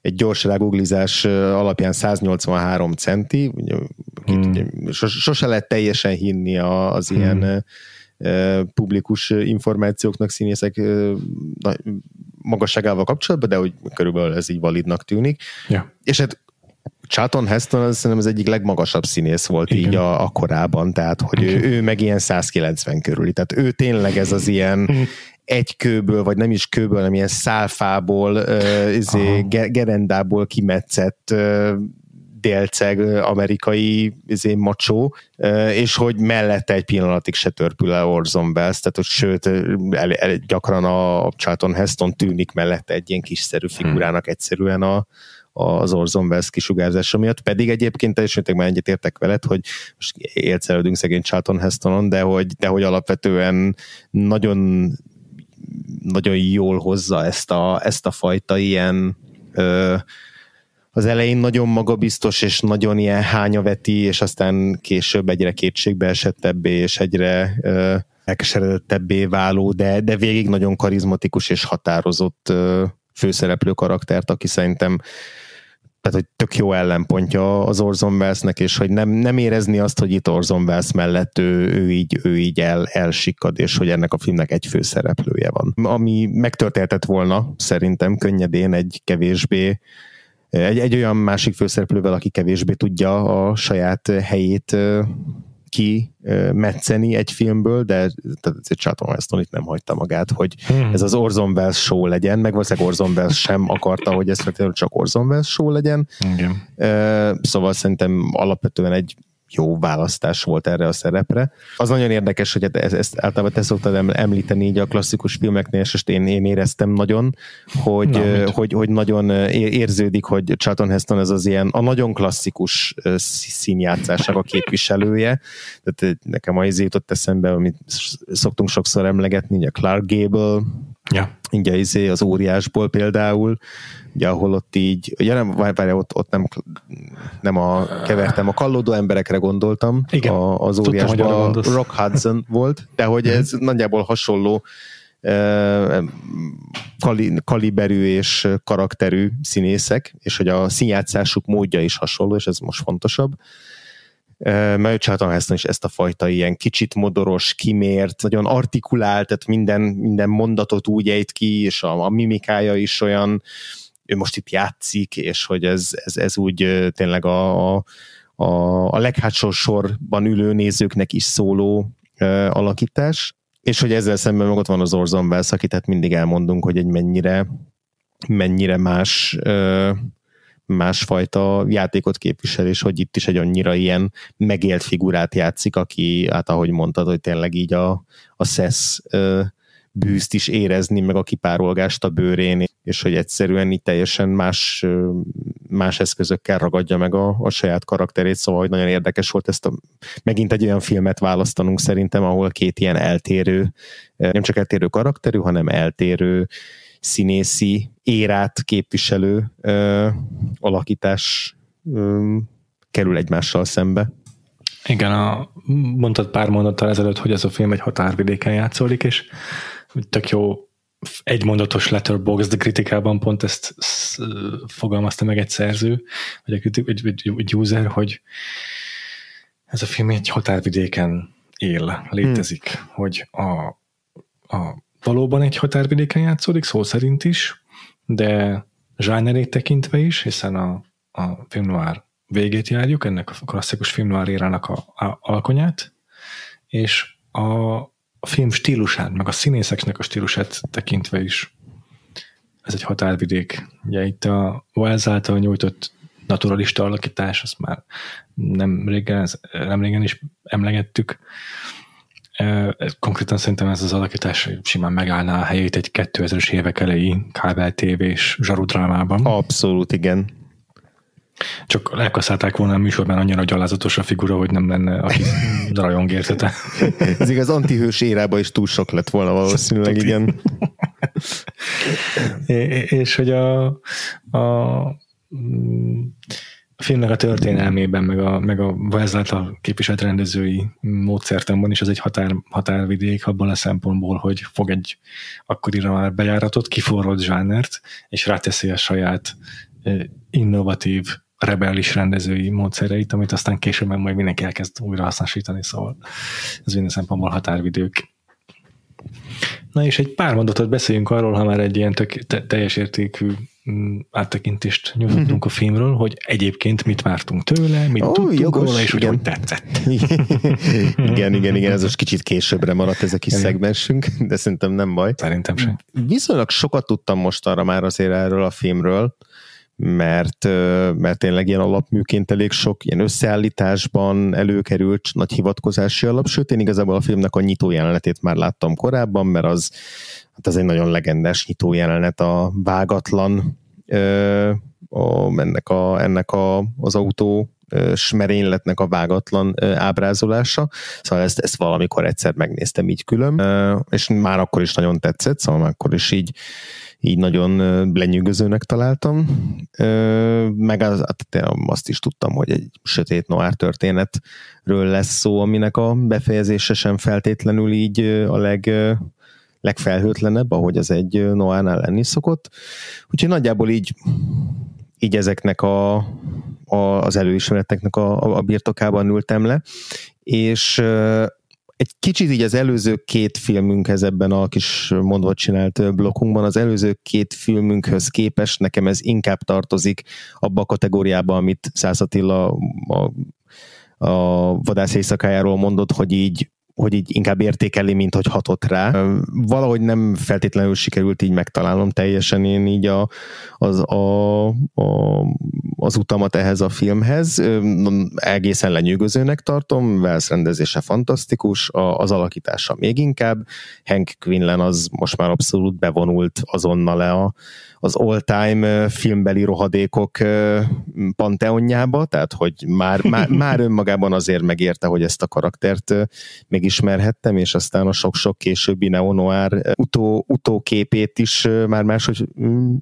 egy gyors ráguglizás alapján 183 centi, ugye, hmm. ugye, sose lehet teljesen hinni az hmm. ilyen publikus információknak színészek magasságával kapcsolatban, de hogy körülbelül ez így validnak tűnik. Ja. És hát Charlton Heston az szerintem az egyik legmagasabb színész volt Igen. így a, a korában, tehát hogy ő, ő meg ilyen 190 körüli, tehát ő tényleg ez az ilyen egy kőből, vagy nem is kőből, hanem ilyen szálfából, uh, izé, gerendából kimetszett uh, délceg amerikai izé, macsó, és hogy mellette egy pillanatig se törpül el Orson Welles, tehát hogy sőt, el, el, gyakran a Charlton Heston tűnik mellette egy ilyen kiszerű figurának hmm. egyszerűen a, az Orson Welles kisugárzása miatt, pedig egyébként teljesen már egyet értek veled, hogy most élcelődünk szegény Charlton Hestonon, de hogy, de hogy alapvetően nagyon nagyon jól hozza ezt a, ezt a fajta ilyen ö, az elején nagyon magabiztos, és nagyon ilyen hányaveti, és aztán később egyre kétségbe esettebbé, és egyre ö, elkeseredettebbé váló, de, de végig nagyon karizmatikus és határozott ö, főszereplő karaktert, aki szerintem tehát, hogy tök jó ellenpontja az Orson Wellesnek, és hogy nem, nem érezni azt, hogy itt Orson Welles mellett ő, ő így, ő így el, elsikkad, és hogy ennek a filmnek egy főszereplője van. Ami megtörténhetett volna, szerintem könnyedén egy kevésbé egy, egy olyan másik főszereplővel, aki kevésbé tudja a saját helyét ki metszeni egy filmből, de tehát Charlton Heston itt nem hagyta magát, hogy hmm. ez az Orson Welles show legyen, meg valószínűleg Orson Welles sem akarta, hogy ez csak Orson Welles show legyen. Igen. Szóval szerintem alapvetően egy jó választás volt erre a szerepre. Az nagyon érdekes, hogy ezt, ezt általában te szoktad említeni így a klasszikus filmeknél, és én, én éreztem nagyon, hogy, Na, hogy, hogy nagyon érződik, hogy Charlton Heston ez az ilyen a nagyon klasszikus színjátszásnak a képviselője. Tehát nekem a izé jutott eszembe, amit szoktunk sokszor emlegetni, a Clark Gable, Ja. Ugye izé az óriásból például, ugye ahol ott így, ugye nem, várj, ott, ott nem, nem a, kevertem, a kallódó emberekre gondoltam, Igen. A, az óriásban Rock Hudson volt, de hogy ez nagyjából hasonló kali, kaliberű és karakterű színészek, és hogy a színjátszásuk módja is hasonló, és ez most fontosabb. Mert Charlton Heston is ezt a fajta ilyen kicsit modoros, kimért, nagyon artikulált, tehát minden, minden mondatot úgy ejt ki, és a, a mimikája is olyan, ő most itt játszik, és hogy ez, ez, ez úgy tényleg a, a, a, leghátsó sorban ülő nézőknek is szóló uh, alakítás, és hogy ezzel szemben meg ott van az Orson Welles, akit tehát mindig elmondunk, hogy egy mennyire mennyire más uh, másfajta játékot képvisel, és hogy itt is egy annyira ilyen megélt figurát játszik, aki, hát ahogy mondtad, hogy tényleg így a, a szesz bűzt is érezni, meg a kipárolgást a bőrén, és hogy egyszerűen itt teljesen más, más eszközökkel ragadja meg a, a saját karakterét, szóval hogy nagyon érdekes volt ezt a, megint egy olyan filmet választanunk szerintem, ahol két ilyen eltérő, nem csak eltérő karakterű, hanem eltérő színészi érát képviselő ö, alakítás ö, kerül egymással szembe. Igen, a, mondtad pár mondattal ezelőtt, hogy ez a film egy határvidéken játszódik, és tök jó egymondatos letterboxd kritikában pont ezt fogalmazta meg egy szerző, vagy egy, egy, egy, egy user, hogy ez a film egy határvidéken él, létezik, hmm. hogy a, a valóban egy határvidéken játszódik, szó szerint is, de zsánerét tekintve is, hiszen a, a film noir végét járjuk, ennek a klasszikus film noir érának a, a alkonyát, és a, a film stílusát, meg a színészeknek a stílusát tekintve is ez egy határvidék. Ugye itt a Wells által nyújtott naturalista alakítás, azt már nem régen, nem régen is emlegettük, Konkrétan szerintem ez az alakítás simán megállná a helyét egy 2000-es évek elejé kábel tévés zsarudrámában. Abszolút, igen. Csak elkaszálták volna a műsorban annyira gyalázatos a figura, hogy nem lenne, aki rajong értete. Ez igaz, antihős érába is túl sok lett volna valószínűleg, igen. és hogy a, a a filmnek a történelmében, meg a, meg a Wells által képviselt rendezői módszertanban is ez egy határ, határvidék abban a szempontból, hogy fog egy akkorira már bejáratot, kiforrott zsánert, és ráteszi a saját innovatív, rebellis rendezői módszereit, amit aztán később majd mindenki elkezd újra hasznosítani, szóval ez minden szempontból határvidők. Na és egy pár mondatot beszéljünk arról, ha már egy ilyen tök, te, teljes értékű mm, áttekintést nyújtottunk a filmről, hogy egyébként mit vártunk tőle, mit oh, tudtunk jogos, róla, és igen. hogy tetszett. igen, igen, igen, ez most kicsit későbbre maradt ez a kis szegmensünk, de szerintem nem baj. Szerintem sem. Viszonylag sokat tudtam most arra már azért erről a filmről, mert, mert tényleg ilyen alapműként elég sok ilyen összeállításban előkerült nagy hivatkozási alap, sőt én igazából a filmnek a nyitó jelenetét már láttam korábban, mert az, hát az egy nagyon legendás nyitó jelenet, a vágatlan a, ennek, a, ennek a, az autó smerényletnek a vágatlan ábrázolása, szóval ezt, ezt valamikor egyszer megnéztem így külön, és már akkor is nagyon tetszett, szóval már akkor is így így nagyon lenyűgözőnek találtam. Meg az, hát azt is tudtam, hogy egy sötét noir történetről lesz szó, aminek a befejezése sem feltétlenül így a leg, legfelhőtlenebb, ahogy az egy noárnál lenni szokott. Úgyhogy nagyjából így így ezeknek a, a, az előismereteknek a, a birtokában ültem le, és egy kicsit így az előző két filmünkhez ebben a kis mondva csinált blokkunkban, az előző két filmünkhöz képest nekem ez inkább tartozik abba a kategóriába, amit Szász Attila a, a vadász éjszakájáról mondott, hogy így hogy így inkább értékeli, mint hogy hatott rá. Valahogy nem feltétlenül sikerült így megtalálnom teljesen én így a, az, a, a, az utamat ehhez a filmhez. Egészen lenyűgözőnek tartom, Wells rendezése fantasztikus, az alakítása még inkább. Hank Quinlan az most már abszolút bevonult azonnal le a, az all-time filmbeli rohadékok panteonjába, tehát hogy már, már, már önmagában azért megérte, hogy ezt a karaktert megismerhettem, és aztán a sok-sok későbbi neonoár utó, utóképét is már máshogy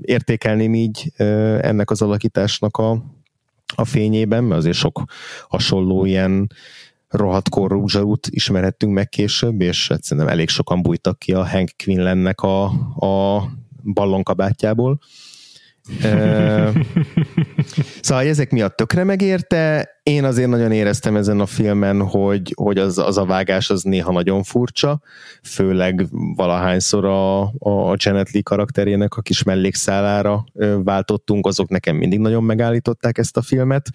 értékelném így ennek az alakításnak a, a fényében, mert azért sok hasonló ilyen rohadt korrúzsarút ismerhettünk meg később, és egyszerűen elég sokan bújtak ki a Hank Quinlannek a, a ballonkabátjából. Szóval ezek miatt tökre megérte. Én azért nagyon éreztem ezen a filmen, hogy, hogy az, az a vágás az néha nagyon furcsa, főleg valahányszor a, a Janet Lee karakterének a kis mellékszálára váltottunk, azok nekem mindig nagyon megállították ezt a filmet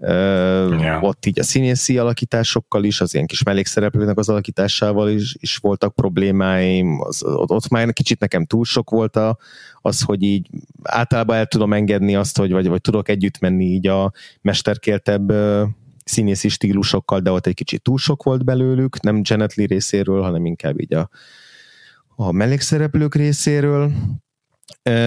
Yeah. Ott így a színészi alakításokkal is, az ilyen kis mellékszereplőnek az alakításával is, is voltak problémáim, az, ott már kicsit nekem túl sok volt a, az, hogy így általában el tudom engedni azt, hogy vagy, vagy tudok együtt menni így a mesterkéltebb színészi stílusokkal, de ott egy kicsit túl sok volt belőlük, nem Janet Lee részéről, hanem inkább így a, a mellékszereplők részéről.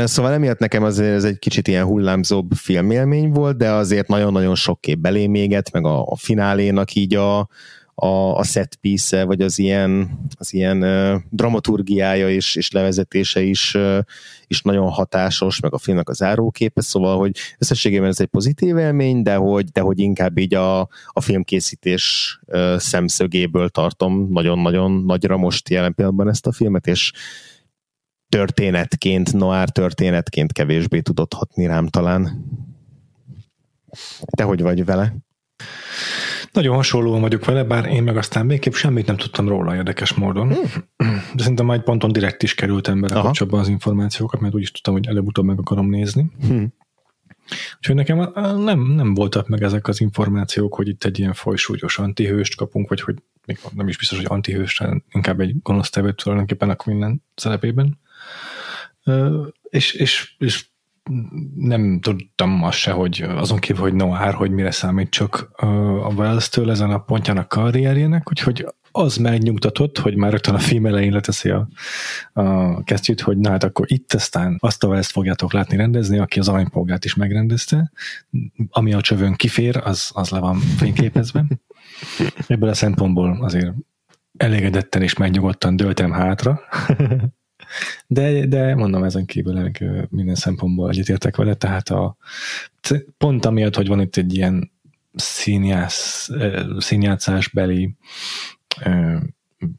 Szóval emiatt nekem azért ez egy kicsit ilyen hullámzóbb filmélmény volt, de azért nagyon-nagyon sok kép belém égett, meg a, a finálénak így a, a, a set piece vagy az ilyen, az ilyen uh, dramaturgiája és, és levezetése is, uh, is nagyon hatásos, meg a filmnek az záróképe, szóval, hogy összességében ez egy pozitív élmény, de hogy, de hogy inkább így a, a filmkészítés uh, szemszögéből tartom nagyon-nagyon nagyra most jelen pillanatban ezt a filmet, és történetként, noir történetként kevésbé tudott hatni rám talán. Te hogy vagy vele? Nagyon hasonlóan vagyok vele, bár én meg aztán végképp semmit nem tudtam róla érdekes módon. Hmm. De szerintem majd ponton direkt is kerültem bele kapcsolatban az információkat, mert úgy is tudtam, hogy előbb-utóbb meg akarom nézni. Hmm. Úgyhogy nekem nem, nem voltak meg ezek az információk, hogy itt egy ilyen folysúlyos antihőst kapunk, vagy hogy még nem is biztos, hogy antihőst, inkább egy gonosztevőt tulajdonképpen a minden szerepében és, és, és nem tudtam azt se, hogy azon kívül, hogy noir, hogy mire számít csak a Wells-től ezen a pontján a karrierjének, úgyhogy az megnyugtatott, hogy már rögtön a film elején leteszi a, a kesztyűt, hogy na hát akkor itt aztán azt a Wells fogjátok látni rendezni, aki az aranypolgát is megrendezte, ami a csövön kifér, az, az le van fényképezve. Ebből a szempontból azért elégedetten és megnyugodtan döltem hátra, de, de mondom, ezen kívül minden szempontból egyetértek vele, tehát a, pont amiatt, hogy van itt egy ilyen színjász, színjátszásbeli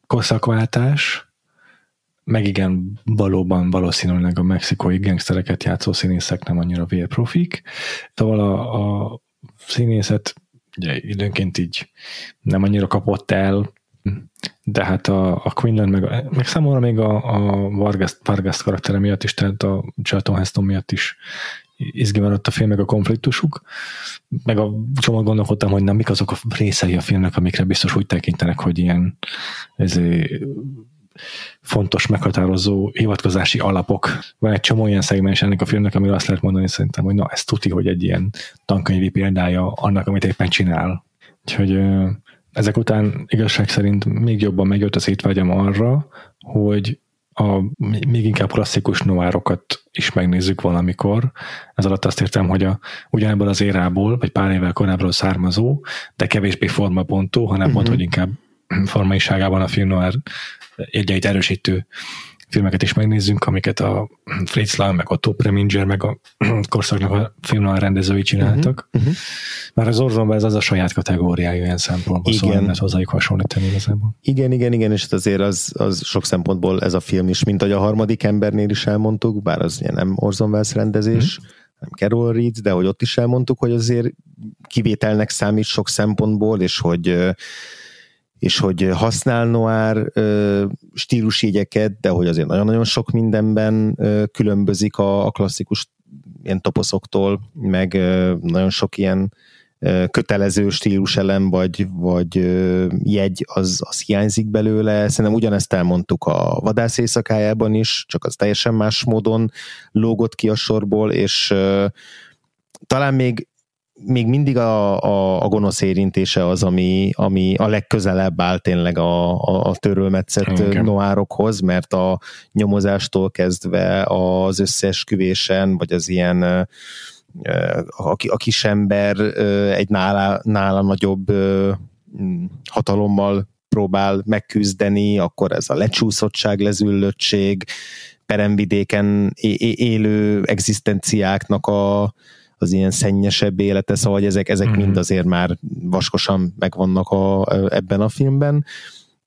korszakváltás, meg igen, valóban valószínűleg a mexikói gangstereket játszó színészek nem annyira vérprofik, szóval a, a színészet ugye időnként így nem annyira kapott el, de hát a, a Quinlan meg, meg számomra még a, a Vargas, Vargas karaktere miatt is, tehát a Charlton Heston miatt is izgi maradt a film, meg a konfliktusuk, meg a csomag gondolkodtam, hogy nem mik azok a részei a filmnek, amikre biztos úgy tekintenek, hogy ilyen ez fontos, meghatározó hivatkozási alapok. Van egy csomó ilyen szegmens ennek a filmnek, amiről azt lehet mondani szerintem, hogy na, ez tuti, hogy egy ilyen tankönyvi példája annak, amit éppen csinál. Úgyhogy ezek után igazság szerint még jobban megjött az étvágyam arra, hogy a még inkább klasszikus noárokat is megnézzük valamikor. Ez alatt azt értem, hogy a, ugyanebből az érából, vagy pár évvel korábbról származó, de kevésbé formapontú, hanem uh-huh. pont, hogy inkább formaiságában a film noir jegyeit erősítő filmeket is megnézzünk, amiket a Fritz Lang, meg a Top Preminger, meg a korszaknak a filmnál rendezői csináltak. Uh-huh, uh-huh. Már az Orson ez az a saját kategóriája ilyen szempontból, szóval igen. szóval lehet hozzájuk hasonlítani igazából. Igen, igen, igen, és azért az, az sok szempontból ez a film is, mint ahogy a harmadik embernél is elmondtuk, bár az ilyen nem Orson Welles rendezés, uh-huh nem Carol Reed, de hogy ott is elmondtuk, hogy azért kivételnek számít sok szempontból, és hogy és hogy használ noir stílusjegyeket, de hogy azért nagyon-nagyon sok mindenben különbözik a, a klasszikus ilyen toposzoktól, meg nagyon sok ilyen kötelező stíluselem, vagy, vagy jegy, az, az hiányzik belőle. Szerintem ugyanezt elmondtuk a vadász éjszakájában is, csak az teljesen más módon lógott ki a sorból, és talán még még mindig a, a, a gonosz érintése az, ami, ami a legközelebb áll tényleg a, a, a törölmetszett okay. noárokhoz, mert a nyomozástól kezdve az összeesküvésen, vagy az ilyen a, a kis ember egy nála, nála nagyobb hatalommal próbál megküzdeni, akkor ez a lecsúszottság, lezüllöttség, peremvidéken élő egzisztenciáknak a, az ilyen szennyesebb élete, szóval hogy ezek, ezek mm. mind azért már vaskosan megvannak a, ebben a filmben,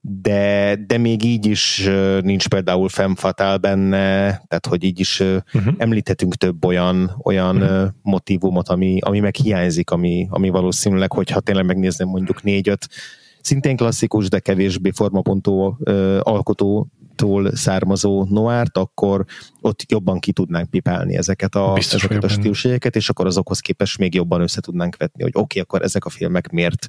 de, de még így is nincs például femfatál benne, tehát hogy így is uh-huh. említhetünk több olyan, olyan uh-huh. motivumot, ami, ami meg hiányzik, ami, ami valószínűleg, hogyha tényleg megnézném mondjuk négy-öt szintén klasszikus, de kevésbé formapontú alkotó tól származó noárt, akkor ott jobban ki tudnánk pipálni ezeket a, Biztos ezeket a stílusjegyeket, és akkor azokhoz képest még jobban össze tudnánk vetni, hogy oké, okay, akkor ezek a filmek miért,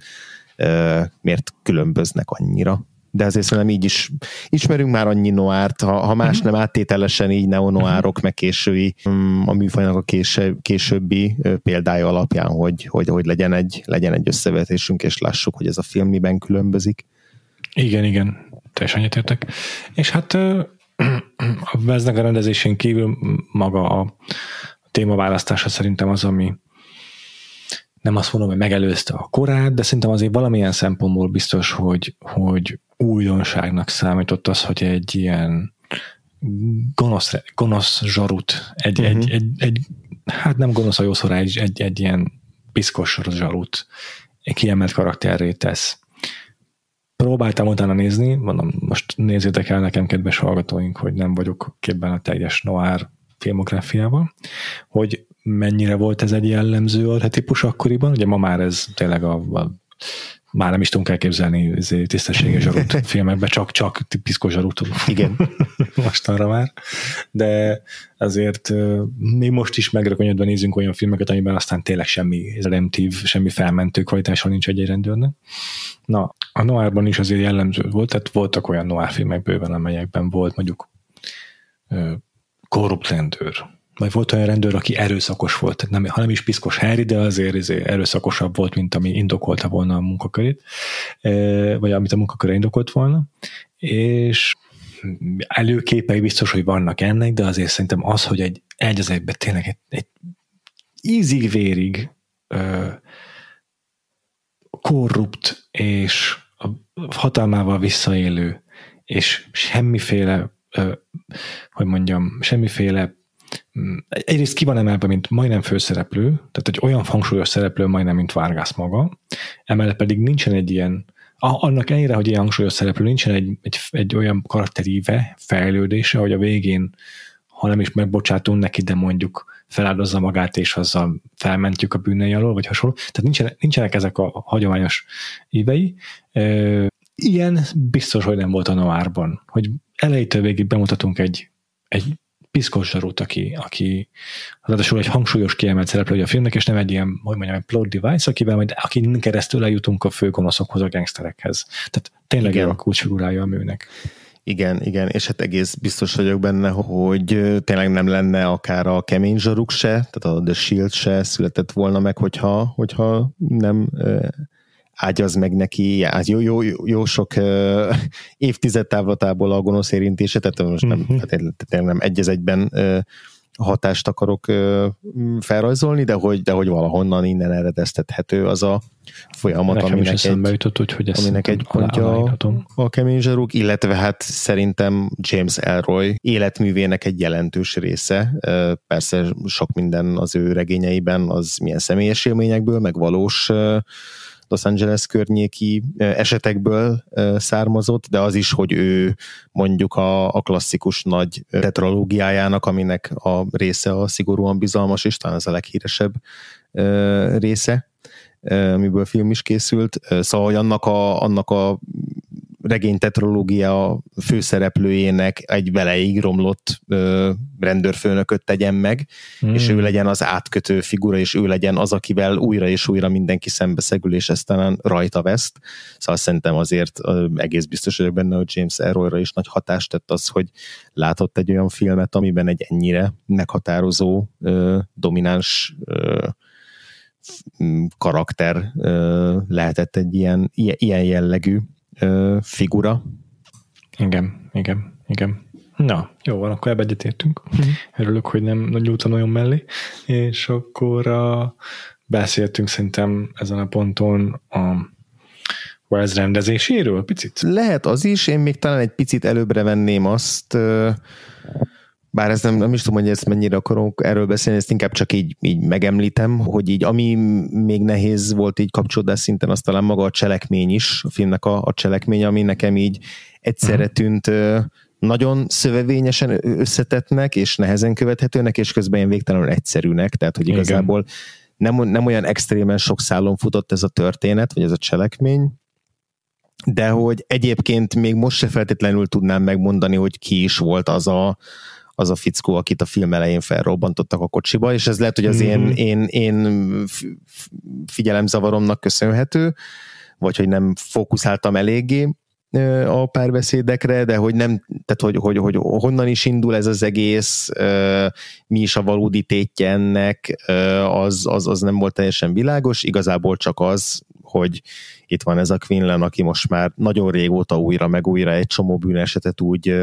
uh, miért különböznek annyira de azért szerintem így is ismerünk már annyi noárt, ha, ha más mhm. nem áttételesen így neonoárok, meg késői mm, a műfajnak a késő, későbbi példája alapján, hogy, hogy, hogy legyen, egy, legyen egy összevetésünk, és lássuk, hogy ez a film miben különbözik. Igen, igen teljesen egyetértek. És hát a Veznek a rendezésén kívül maga a témaválasztása szerintem az, ami nem azt mondom, hogy megelőzte a korát, de szerintem azért valamilyen szempontból biztos, hogy, hogy újdonságnak számított az, hogy egy ilyen gonosz, gonosz zsarut, egy, uh-huh. egy, egy, egy, hát nem gonosz a jószor, egy, egy, egy ilyen piszkos zsarut egy kiemelt karakterré tesz próbáltam utána nézni, mondom, most nézzétek el nekem, kedves hallgatóink, hogy nem vagyok képben a teljes noir filmográfiával, hogy mennyire volt ez egy jellemző arhetipus akkoriban, ugye ma már ez tényleg a, a már nem is tudunk elképzelni tisztességes zsarút filmekben, csak, csak piszkos zsarút. Igen. Mostanra már. De azért mi most is megrökönyödve nézünk olyan filmeket, amiben aztán tényleg semmi redemptív, semmi felmentő kvalitása nincs egy rendőrnek. Na, a noárban is azért jellemző volt, tehát voltak olyan noár filmek bőven, amelyekben volt mondjuk korrupt rendőr, vagy volt olyan rendőr, aki erőszakos volt, nem, hanem is piszkos Harry, de azért, azért erőszakosabb volt, mint ami indokolta volna a munkakörét, vagy amit a munkaköre indokolt volna, és előképei biztos, hogy vannak ennek, de azért szerintem az, hogy egy, egy az egyben tényleg egy, egy ízig-vérig korrupt és a hatalmával visszaélő, és semmiféle, hogy mondjam, semmiféle mm, egyrészt ki van emelve, mint majdnem főszereplő, tehát egy olyan hangsúlyos szereplő majdnem, mint Vargas maga, emellett pedig nincsen egy ilyen, annak ellenére, hogy ilyen hangsúlyos szereplő, nincsen egy, egy, egy olyan karakteríve, fejlődése, hogy a végén, ha nem is megbocsátunk neki, de mondjuk feláldozza magát, és azzal felmentjük a bűnei alól, vagy hasonló. Tehát nincsenek, nincsenek ezek a hagyományos évei. ilyen biztos, hogy nem volt a Noárban, hogy elejétől végig bemutatunk egy, egy piszkos zsarút, aki, aki ráadásul egy hangsúlyos kiemelt szereplője a filmnek, és nem egy ilyen, hogy mondjam, egy plot device, akivel majd akin keresztül eljutunk a főgonoszokhoz, a gangsterekhez. Tehát tényleg Igen. a kulcsfigurája a műnek. Igen, igen, és hát egész biztos vagyok benne, hogy tényleg nem lenne akár a kemény zsaruk se, tehát a The Shield se született volna meg, hogyha, hogyha nem ágyaz meg neki hát jó, jó, jó sok uh, évtized távlatából a gonosz érintése, tehát most nem, uh-huh. tehát nem egy egyben uh, hatást akarok uh, felrajzolni, de hogy, de hogy valahonnan innen eredeztethető az a folyamat, Nekem aminek is egy, jutott, hogy aminek egy pontja a, a kemény zsaruk, illetve hát szerintem James Elroy életművének egy jelentős része. Persze sok minden az ő regényeiben az milyen személyes élményekből, meg valós Los Angeles környéki esetekből származott, de az is, hogy ő mondjuk a, a klasszikus nagy tetralógiájának, aminek a része a szigorúan bizalmas, és talán az a leghíresebb része, amiből film is készült. Szóval, hogy annak a, annak a regény tetrológia főszereplőjének egy veleig romlott ö, rendőrfőnököt tegyen meg, mm. és ő legyen az átkötő figura, és ő legyen az, akivel újra és újra mindenki szembeszegül, és ezt talán rajta veszt. Szóval szerintem azért ö, egész biztos vagyok benne, hogy James Erroyra is nagy hatást tett az, hogy látott egy olyan filmet, amiben egy ennyire meghatározó, ö, domináns ö, karakter lehetett egy ilyen, ilyen jellegű ö, figura. Igen, igen, igen. Na, jó van, akkor ebbe egyetértünk. Mm. Örülök, hogy nem nyúltam nagyon mellé. És akkor a, beszéltünk szerintem ezen a ponton a Wells rendezéséről picit? Lehet az is, én még talán egy picit előbbre venném azt, bár ez nem, nem is tudom, hogy ezt mennyire akarok erről beszélni, ezt inkább csak így, így megemlítem, hogy így ami még nehéz volt így kapcsolódás szinten, az talán maga a cselekmény is, a filmnek a, a cselekmény, ami nekem így egyszerre mhm. tűnt nagyon szövevényesen összetetnek, és nehezen követhetőnek, és közben ilyen végtelenül egyszerűnek, tehát hogy igazából nem, nem olyan extrémen sok szálon futott ez a történet, vagy ez a cselekmény, de hogy egyébként még most se feltétlenül tudnám megmondani, hogy ki is volt az a, az a fickó, akit a film elején felrobbantottak a kocsiba, és ez lehet, hogy az mm-hmm. én, én, én figyelemzavaromnak köszönhető, vagy hogy nem fókuszáltam eléggé a párbeszédekre, de hogy nem, tehát hogy, hogy, hogy honnan is indul ez az egész, mi is a valódi tétje ennek, az, az, az nem volt teljesen világos, igazából csak az, hogy itt van ez a Quinlan, aki most már nagyon régóta újra meg újra egy csomó bűnesetet úgy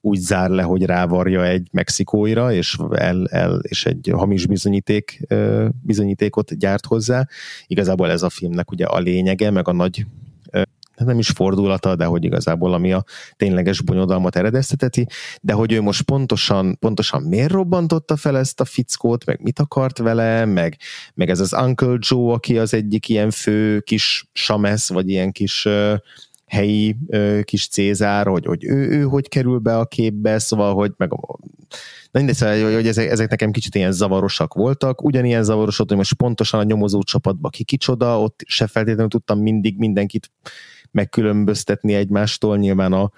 úgy zár le, hogy rávarja egy mexikóira, és, el, el, és egy hamis bizonyíték, bizonyítékot gyárt hozzá. Igazából ez a filmnek ugye a lényege, meg a nagy hát nem is fordulata, de hogy igazából ami a tényleges bonyodalmat eredezteteti, de hogy ő most pontosan, pontosan miért robbantotta fel ezt a fickót, meg mit akart vele, meg, meg ez az Uncle Joe, aki az egyik ilyen fő kis samesz, vagy ilyen kis helyi ö, kis Cézár, hogy, hogy ő, ő hogy kerül be a képbe, szóval, hogy meg Na mindegy, szóval, hogy ezek, ezek nekem kicsit ilyen zavarosak voltak. Ugyanilyen zavaros volt, hogy most pontosan a nyomozó csapatba ki kicsoda, ott se feltétlenül tudtam mindig mindenkit megkülönböztetni egymástól. Nyilván a,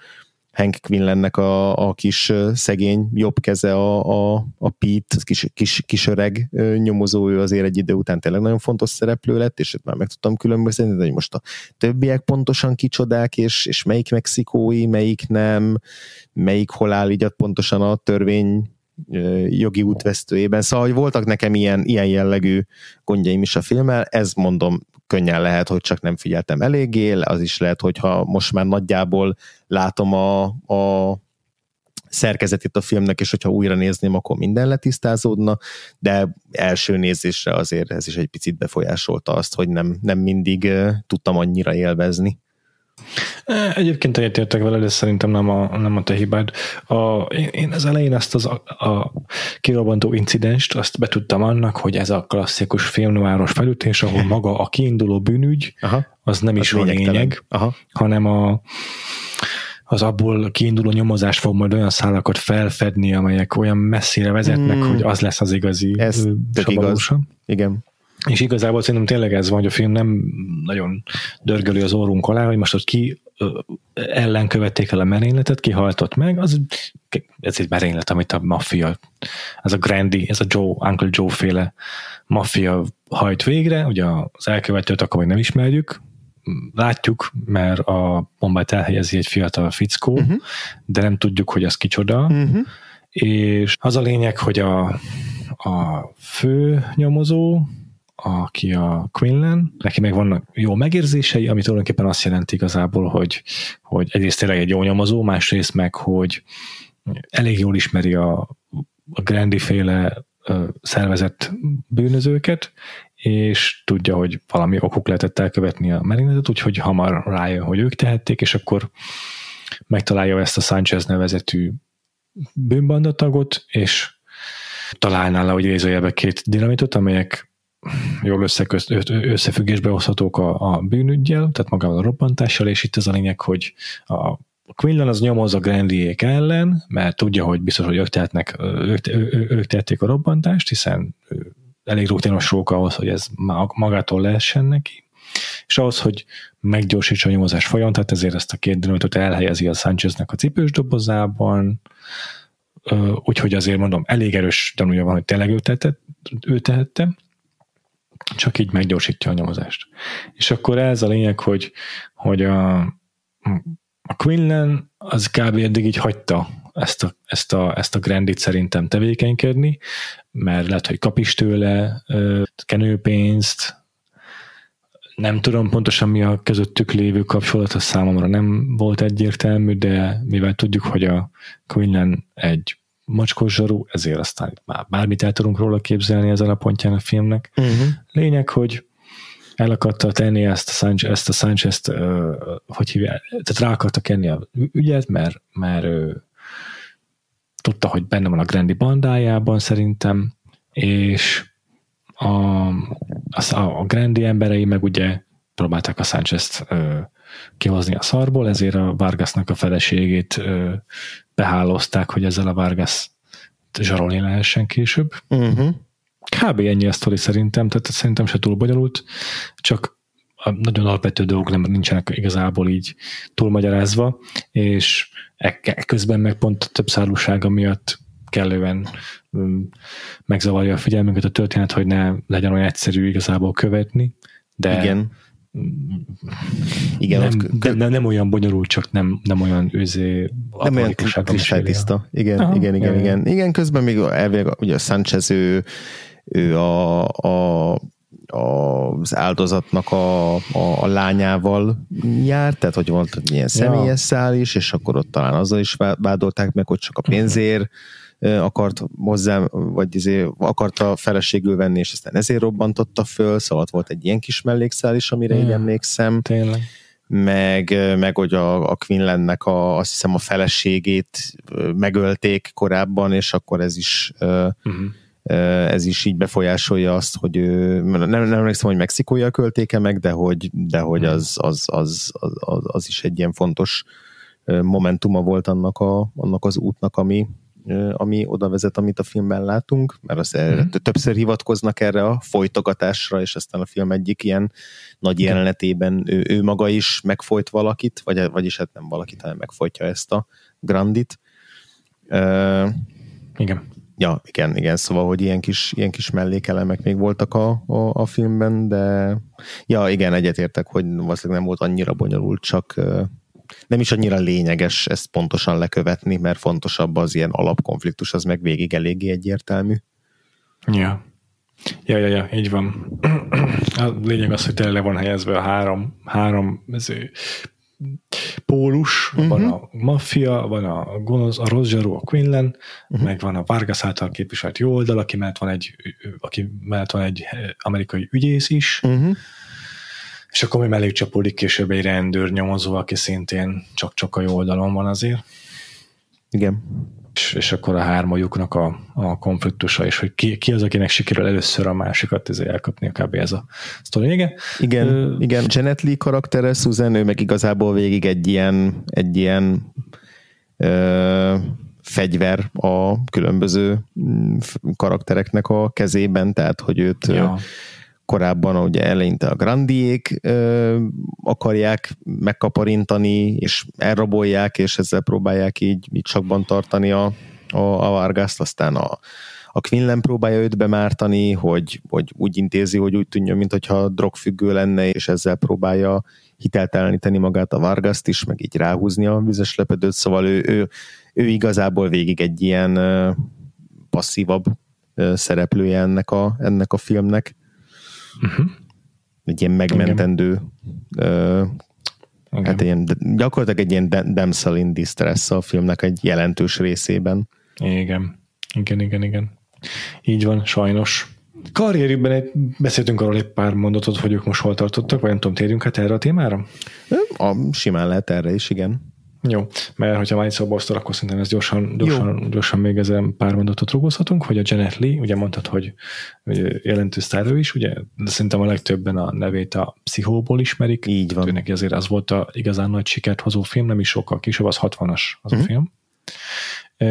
Hank Quinlannek a, a kis szegény jobb keze, a, a, a Pete, kis, kis, kis öreg nyomozó, ő azért egy idő után tényleg nagyon fontos szereplő lett, és már meg tudtam különböztetni, de hogy most a többiek pontosan kicsodák, és, és melyik mexikói, melyik nem, melyik hol áll így pontosan a törvény jogi útvesztőjében. Szóval, hogy voltak nekem ilyen, ilyen jellegű gondjaim is a filmmel, ez mondom, könnyen lehet, hogy csak nem figyeltem eléggé, az is lehet, hogyha most már nagyjából látom a, a szerkezetét a filmnek, és hogyha újra nézném, akkor minden letisztázódna, de első nézésre azért ez is egy picit befolyásolta azt, hogy nem, nem mindig tudtam annyira élvezni. E, egyébként egyetértek vele, de szerintem nem a, nem a te hibád. A, én az elején ezt az a, a kirobbantó incidenst, azt betudtam annak, hogy ez a klasszikus filmnoáros felütés, ahol maga a kiinduló bűnügy, Aha. az nem az is a lényeg, Aha. hanem a az abból kiinduló nyomozás fog majd olyan szálakat felfedni, amelyek olyan messzire vezetnek, hmm. hogy az lesz az igazi Ez igaz. Igen. És igazából szerintem tényleg ez van, hogy a film nem nagyon dörgöli az orrunk alá, hogy most ott ki ellen követték el a merényletet, kihaltott meg, az, ez egy merénylet, amit a maffia, ez a Grandi, ez a Joe, Uncle Joe féle maffia hajt végre, ugye az elkövetőt akkor még nem ismerjük, látjuk, mert a bombát elhelyezi egy fiatal fickó, uh-huh. de nem tudjuk, hogy az kicsoda, uh-huh. és az a lényeg, hogy a, a fő nyomozó, aki a Quinlan, neki meg vannak jó megérzései, ami tulajdonképpen azt jelenti igazából, hogy, hogy egyrészt tényleg egy jó nyomozó, másrészt meg, hogy elég jól ismeri a, a Grandi féle szervezett bűnözőket, és tudja, hogy valami okuk lehetett elkövetni a merényletet, úgyhogy hamar rájön, hogy ők tehették, és akkor megtalálja ezt a Sanchez nevezetű bűnbandatagot, és találná le, hogy idézőjelbe két dinamitot, amelyek jól összefüggésbe hozhatók a, a bűnügyjel, tehát magával a robbantással, és itt az a lényeg, hogy a Quinlan az nyomoz a Grandiék ellen, mert tudja, hogy biztos, hogy ők, tehetnek, ők, ők, tehették a robbantást, hiszen elég rutinos róka ahhoz, hogy ez magától lehessen neki, és ahhoz, hogy meggyorsítsa a nyomozás folyamat, tehát ezért ezt a két dinamitot elhelyezi a Sancheznek a cipős dobozában, úgyhogy azért mondom, elég erős tanulja van, hogy tényleg ő, tehette, ő tehette, csak így meggyorsítja a nyomozást. És akkor ez a lényeg, hogy, hogy a, a Quinlan az kb. eddig így hagyta ezt a, ezt a, ezt a Grandit szerintem tevékenykedni, mert lehet, hogy kap is tőle kenőpénzt, nem tudom pontosan mi a közöttük lévő kapcsolat, a számomra nem volt egyértelmű, de mivel tudjuk, hogy a Quinlan egy mocskos zsarú, ezért aztán már bármit el tudunk róla képzelni ezen a pontján a filmnek. Uh-huh. Lényeg, hogy el akarta tenni ezt a Sanchez, ezt a Sanchez uh, hogy hívja, tehát rá akarta kenni a ügyet, mert, mert uh, tudta, hogy benne van a Grandi bandájában szerintem, és a, a, a Grandi emberei meg ugye próbálták a Sanchez-t uh, kihozni a szarból, ezért a Vargasnak a feleségét uh, behálozták, hogy ezzel a Vargas zsarolni lehessen később. Uh-huh. Kb. ennyi a sztori szerintem, tehát szerintem se túl bonyolult, csak a nagyon alapvető dolgok nem nincsenek igazából így túlmagyarázva, és e, e közben meg pont a több szárúsága miatt kellően um, megzavarja a figyelmünket a történet, hogy ne legyen olyan egyszerű igazából követni, de Igen. Igen, nem, ott, de, nem olyan bonyolult, csak nem, nem olyan őzé nem olyan kristálytiszta. Igen, Aha, igen, igen, igen, igen. Igen, közben még elvileg ugye a Sanchez ő, ő a, a az áldozatnak a, a, a lányával járt, tehát hogy volt egy ilyen személyes ja. szál is, és akkor ott talán azzal is vádolták meg, hogy csak a pénzért akart hozzá, vagy izé, akarta feleségül venni, és aztán ezért robbantotta föl, szóval volt egy ilyen kis mellékszál is, amire yeah. így emlékszem. Tényleg. Meg, meg hogy a, a Quinlannek a, azt hiszem a feleségét megölték korábban, és akkor ez is uh-huh ez is így befolyásolja azt, hogy nem, nem emlékszem, hogy Mexikója költéke meg, de hogy, de hogy az, az, az, az, az, is egy ilyen fontos momentuma volt annak, a, annak az útnak, ami, ami oda vezet, amit a filmben látunk, mert az mm-hmm. többször hivatkoznak erre a folytogatásra, és aztán a film egyik ilyen nagy jelenetében ő, ő maga is megfolyt valakit, vagy, vagyis hát nem valakit, hanem megfolytja ezt a Grandit. Uh, Igen. Ja, igen, igen, szóval, hogy ilyen kis, ilyen kis mellékelemek még voltak a, a, a filmben, de ja, igen, egyetértek, hogy valószínűleg nem volt annyira bonyolult, csak nem is annyira lényeges ezt pontosan lekövetni, mert fontosabb az ilyen alapkonfliktus, az meg végig eléggé egyértelmű. Ja. Ja, ja, ja, így van. A lényeg az, hogy tényleg le van helyezve a három, három pólus, uh-huh. van a maffia, van a gonosz, a rossz zsarú, a Quinlan, uh-huh. meg van a Vargas által képviselt jó oldal, aki mellett van egy, aki mellett van egy amerikai ügyész is, uh-huh. És akkor még mellé csapódik később egy rendőr nyomozó, aki szintén csak-csak a jó oldalon van azért. Igen és, és akkor a hármajuknak a, a konfliktusa, és hogy ki, ki az, akinek sikerül először a másikat ezért elkapni, kb. ez a sztori vége. Igen, Ö, igen, Janet Lee karaktere, Susan, ő meg igazából végig egy ilyen, egy ilyen ö, fegyver a különböző mm, karaktereknek a kezében, tehát hogy őt ja korábban ugye eleinte a Grandiék ö, akarják megkaparintani, és elrabolják, és ezzel próbálják így, így csakban tartani a, a, a Vargaszt, aztán a, a Quinlan próbálja őt bemártani, hogy, hogy úgy intézi, hogy úgy tűnjön, mintha drogfüggő lenne, és ezzel próbálja hitelteleníteni magát a Vargaszt is, meg így ráhúzni a vizes lepedőt, szóval ő, ő, ő igazából végig egy ilyen passzívabb szereplője ennek a, ennek a filmnek. Uh-huh. Egy ilyen megmentendő Igen. hát ilyen, gyakorlatilag egy ilyen damsel in distress a filmnek egy jelentős részében. Igen, igen, igen, igen. Így van, sajnos. Karrierükben beszéltünk arról egy pár mondatot, hogy ők most hol tartottak, vagy nem tudom, térjünk hát erre a témára? A, simán lehet erre is, igen. Jó, mert hogyha már itt szóba akkor szerintem ez gyorsan, gyorsan, gyorsan még ezen pár mondatot rugózhatunk, hogy a Janet Lee, ugye mondtad, hogy, hogy jelentős sztárő is, ugye, de szerintem a legtöbben a nevét a pszichóból ismerik. Így van. Neki azért az volt a igazán nagy sikert hozó film, nem is sokkal később, az 60-as az uh-huh. a mhm. film.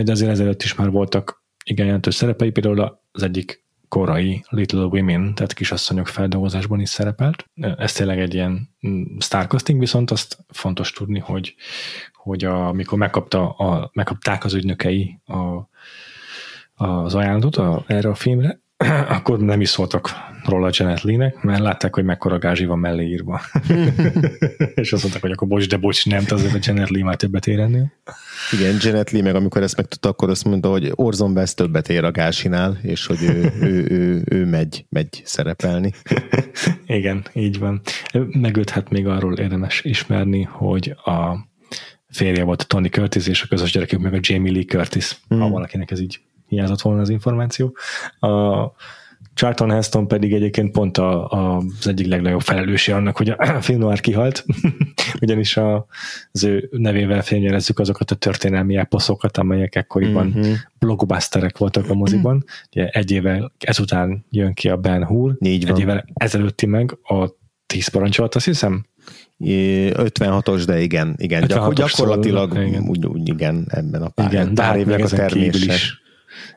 De azért ezelőtt is már voltak igen jelentős szerepei, például az egyik korai Little Women, tehát kisasszonyok feldolgozásban is szerepelt. Ez tényleg egy ilyen mm, starcasting, viszont azt fontos tudni, hogy, hogy amikor megkapta a, megkapták az ügynökei a, az ajánlatot a, erre a filmre, akkor nem is szóltak róla Janet Lee-nek, mert látták, hogy mekkora gázsi van mellé írva. és azt mondták, hogy akkor bocs, de bocs, nem, azért a Janet Lee már többet ér ennél. Igen, Janet Lee meg amikor ezt megtudta, akkor azt mondta, hogy Orson Welles többet ér a gázsinál, és hogy ő, ő, ő, ő megy, megy szerepelni. Igen, így van. Meg őt hát még arról érdemes ismerni, hogy a férje volt a Tony Curtis, és a közös gyerekük meg a Jamie Lee Curtis, mm. ha valakinek ez így hiányzott volna az információ. A Charlton Heston pedig egyébként pont a, a, az egyik legnagyobb felelőse annak, hogy a film noir kihalt, ugyanis a, az ő nevével fényelezzük azokat a történelmi eposzokat, amelyek ekkoriban mm-hmm. blockbusterek voltak a moziban. Ugye egy évvel ezután jön ki a Ben Hur, Így van. egy évvel ezelőtti meg a tíz parancsolat, azt hiszem? 56-os, de igen, igen, gyakor- gyakorlatilag szól, igen. Úgy, úgy, igen, ebben a pár, igen, pár évek a termése. Is,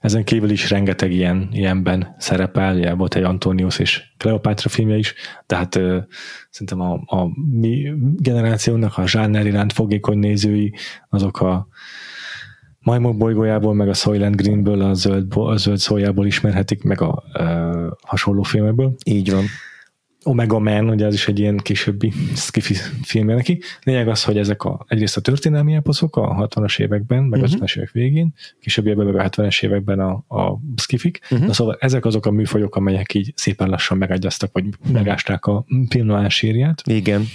ezen kívül is rengeteg ilyen, ilyenben szerepel, ugye volt egy Antonius és Kleopatra filmje is, tehát ö, szerintem a, a mi generációnak a zsáner iránt fogékony nézői, azok a Majmok bolygójából, meg a Soylent Greenből, a zöld, a zöld szójából ismerhetik, meg a ö, hasonló filmekből. Így van. Omega Man, ugye az is egy ilyen későbbi skifi filmje neki. Lényeg az, hogy ezek a, egyrészt a történelmi eposzok a 60-as években, meg uh-huh. a 50-es évek végén, későbbiekben meg a 70-es években a, a skifik. Uh-huh. Na szóval ezek azok a műfajok, amelyek így szépen lassan megagyaztak, vagy uh-huh. megásták a film sírját. Igen.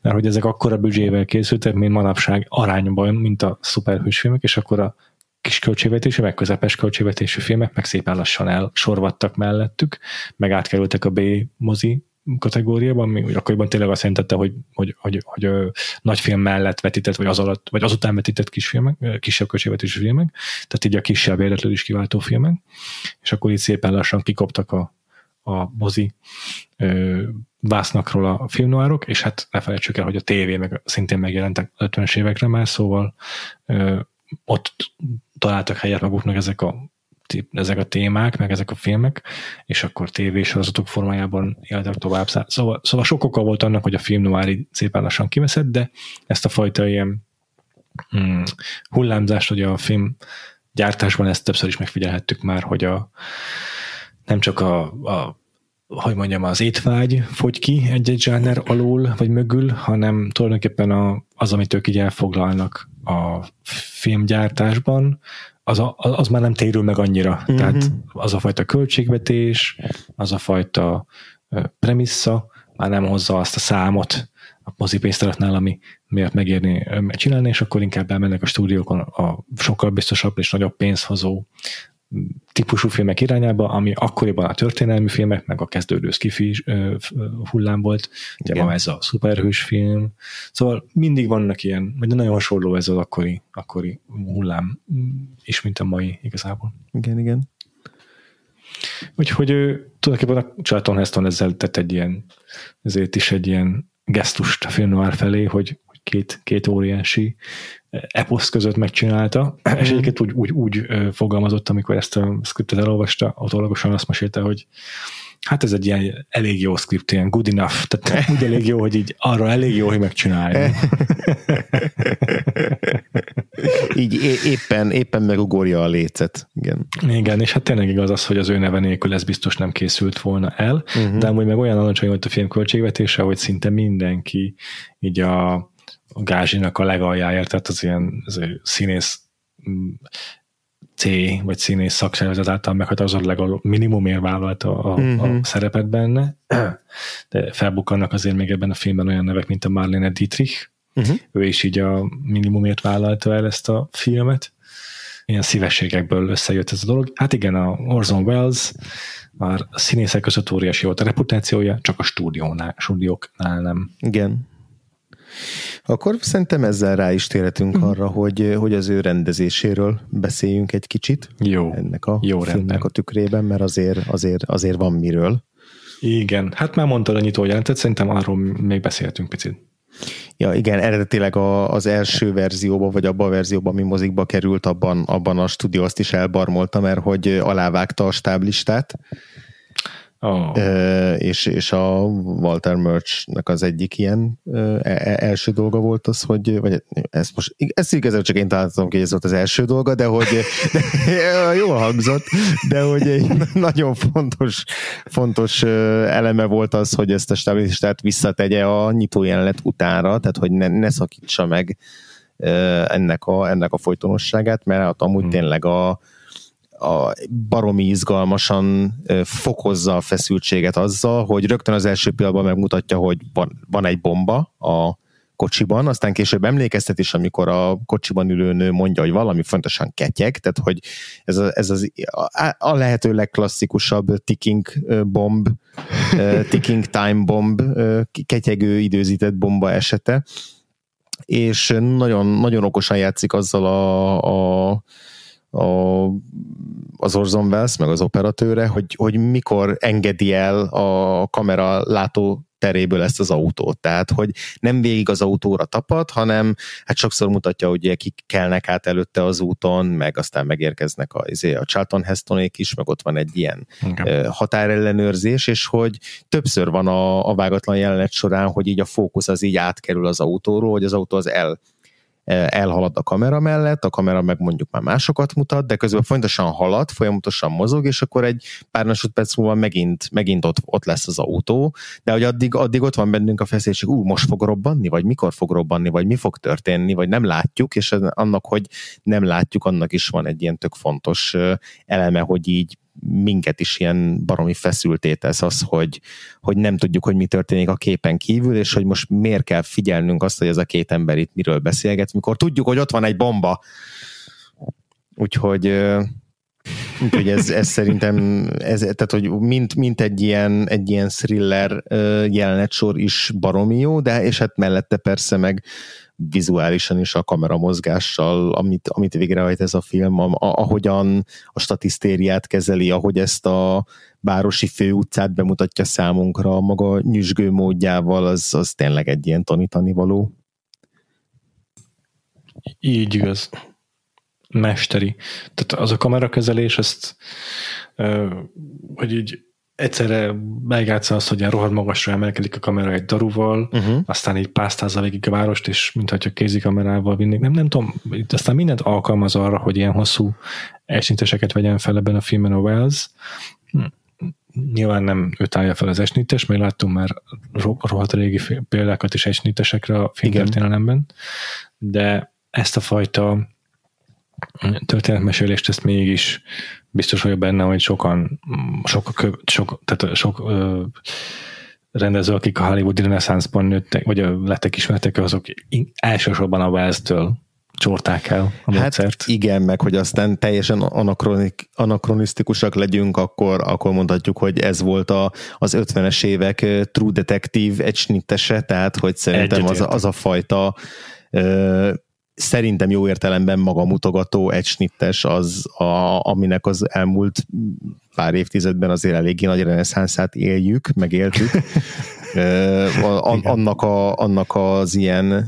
Mert hogy ezek akkora büdzsével készültek, mint manapság arányban, mint a szuperhős filmek, és akkor a kis költségvetésű, meg közepes költségvetésű filmek meg szépen lassan elsorvadtak mellettük, meg átkerültek a B mozi kategóriában, ami akkoriban tényleg azt jelentette, hogy, hogy, hogy, hogy, hogy nagy film mellett vetített, vagy az alatt, vagy azután vetített kisfilmek, kisebb költségvetésű filmek, tehát így a kisebb érdeklődés kiváltó filmek, és akkor itt szépen lassan kikoptak a, a mozi ö, vásznakról a filmnoárok, és hát ne felejtsük el, hogy a tévé meg szintén megjelentek 50-es évekre már, szóval ö, ott találtak helyet maguknak ezek a ezek a témák, meg ezek a filmek, és akkor tévésorozatok formájában éltek tovább. Szóval, szóval sok oka volt annak, hogy a film noir szépen lassan kiveszett, de ezt a fajta ilyen hmm, hullámzást, ugye a film gyártásban ezt többször is megfigyelhettük már, hogy a nem csak a, a hogy mondjam, az étvágy fogy ki egy-egy zsáner alól, vagy mögül, hanem tulajdonképpen a, az, amit ők így elfoglalnak a filmgyártásban, az, a, az már nem térül meg annyira. Uh-huh. Tehát az a fajta költségvetés, az a fajta premissza már nem hozza azt a számot a mozipénztáraknál, ami miatt megérni csinálni, és akkor inkább elmennek a stúdiókon a sokkal biztosabb és nagyobb pénzhozó típusú filmek irányába, ami akkoriban a történelmi filmek, meg a kezdődő skifi hullám volt, ugye ma ez a szuperhős film, szóval mindig vannak ilyen, vagy nagyon hasonló ez az akkori, akkori hullám is, mint a mai igazából. Igen, igen. Úgyhogy ő tulajdonképpen a Charlton Heston ezzel tett egy ilyen, ezért is egy ilyen gesztust a film felé, hogy, hogy két, két óriási eposz között megcsinálta, mm. és egyébként úgy, úgy, úgy fogalmazott, amikor ezt a scriptet elolvasta, autólagosan azt mesélte, hogy Hát ez egy ilyen elég jó script, ilyen good enough, tehát úgy elég jó, hogy így arra elég jó, hogy megcsinálja. így éppen, éppen megugorja a lécet. Igen. Igen, és hát tényleg igaz az, hogy az ő neve nélkül ez biztos nem készült volna el, uh-huh. de amúgy meg olyan alacsony volt a film költségvetése, hogy szinte mindenki így a, a gázsinak a legaljáért, tehát az ilyen az színész mm, C vagy színész szakszervezet által meghatározott legalább minimumért vállalta a, a, uh-huh. a mhm. szerepet benne, de felbukkannak azért még ebben a filmben olyan nevek, mint a Marlene Dietrich, uh-huh. ő is így a minimumért vállalta el ezt a filmet. Ilyen szívességekből összejött ez a dolog. Hát igen, a Orson Welles már a színészek között óriási volt a reputációja, csak a stúdiónál, stúdióknál nem. Igen. Akkor szerintem ezzel rá is térhetünk mm. arra, hogy, hogy az ő rendezéséről beszéljünk egy kicsit. Jó. Ennek a Jó filmnek rendben. a tükrében, mert azért, azért, azért van miről. Igen, hát már mondtad a nyitójelentet, szerintem arról még beszéltünk picit. Ja, igen, eredetileg a, az első verzióban, vagy abban a verzióban, ami mozikba került, abban, abban a stúdió azt is elbarmolta, mert hogy alávágta a stáblistát, Oh. És, és a Walter Murch-nek az egyik ilyen e, e, első dolga volt az, hogy, vagy ezt most, ezt igazából csak én találtam ki, hogy ez volt az első dolga, de hogy de, jól hangzott, de hogy egy nagyon fontos, fontos eleme volt az, hogy ezt a stabilitát visszategye a nyitó jelenet utánra, tehát hogy ne, ne szakítsa meg ennek a, ennek a folytonosságát, mert hát amúgy hmm. tényleg a, a baromi izgalmasan fokozza a feszültséget azzal, hogy rögtön az első pillanatban megmutatja, hogy van, van egy bomba a kocsiban, aztán később emlékeztet is, amikor a kocsiban ülő nő mondja, hogy valami fontosan ketyeg, tehát hogy ez, a, ez az, a, a lehető legklasszikusabb ticking bomb, ticking time bomb, ketyegő időzített bomba esete, és nagyon, nagyon okosan játszik azzal a, a a, az Orson Welles, meg az operatőre, hogy, hogy mikor engedi el a kamera látó teréből ezt az autót. Tehát, hogy nem végig az autóra tapad, hanem hát sokszor mutatja, hogy kik kelnek át előtte az úton, meg aztán megérkeznek a, izé, a Charlton Hestonék is, meg ott van egy ilyen okay. határellenőrzés, és hogy többször van a, a vágatlan jelenet során, hogy így a fókusz az így átkerül az autóról, hogy az autó az el elhalad a kamera mellett, a kamera meg mondjuk már másokat mutat, de közben folyamatosan halad, folyamatosan mozog, és akkor egy pár másodperc múlva megint, megint ott, ott lesz az autó, de hogy addig, addig ott van bennünk a feszélység, ú, most fog robbanni, vagy mikor fog robbanni, vagy mi fog történni, vagy nem látjuk, és annak, hogy nem látjuk, annak is van egy ilyen tök fontos eleme, hogy így minket is ilyen baromi feszülté tesz az, hogy, hogy nem tudjuk, hogy mi történik a képen kívül, és hogy most miért kell figyelnünk azt, hogy ez a két ember itt miről beszélget, mikor tudjuk, hogy ott van egy bomba. Úgyhogy Úgyhogy ez, ez szerintem, ez, tehát hogy mint, mint egy, ilyen, egy ilyen thriller jelenetsor is baromi jó, de és hát mellette persze meg vizuálisan is a kamera mozgással, amit, amit végrehajt ez a film, a, ahogyan a statisztériát kezeli, ahogy ezt a városi főutcát bemutatja számunkra, maga nyüzsgő módjával, az, az tényleg egy ilyen tanítani való. Így igaz. Mesteri. Tehát az a kamerakezelés, ezt hogy így egyszerre megjátsza azt, hogy ilyen rohadt magasra emelkedik a kamera egy daruval, uh-huh. aztán így pásztázza végig a várost, és mintha kézikamerával vinnék. Nem, nem tudom, aztán mindent alkalmaz arra, hogy ilyen hosszú esniteseket vegyen fel ebben a filmen a Wells. Hm. Nyilván nem ő állja fel az esnites, mert láttunk már rohadt régi példákat is esnitesekre a filmtörténelemben, de ezt a fajta történetmesélést ezt mégis biztos vagyok benne, hogy sokan, sok, sok, tehát sok ö, rendező, akik a Hollywoodi reneszánszban nőttek, vagy lettek ismertek, azok elsősorban a Wells-től csorták el a hát módszert. igen, meg hogy aztán teljesen anakronik, anakronisztikusak legyünk, akkor, akkor mondhatjuk, hogy ez volt a, az 50-es évek True Detective egysnittese, tehát hogy szerintem az, az a fajta szerintem jó értelemben magamutogató egysnittes az, a, aminek az elmúlt pár évtizedben azért eléggé nagy reneszánszát éljük, megéltük. annak, a, annak az ilyen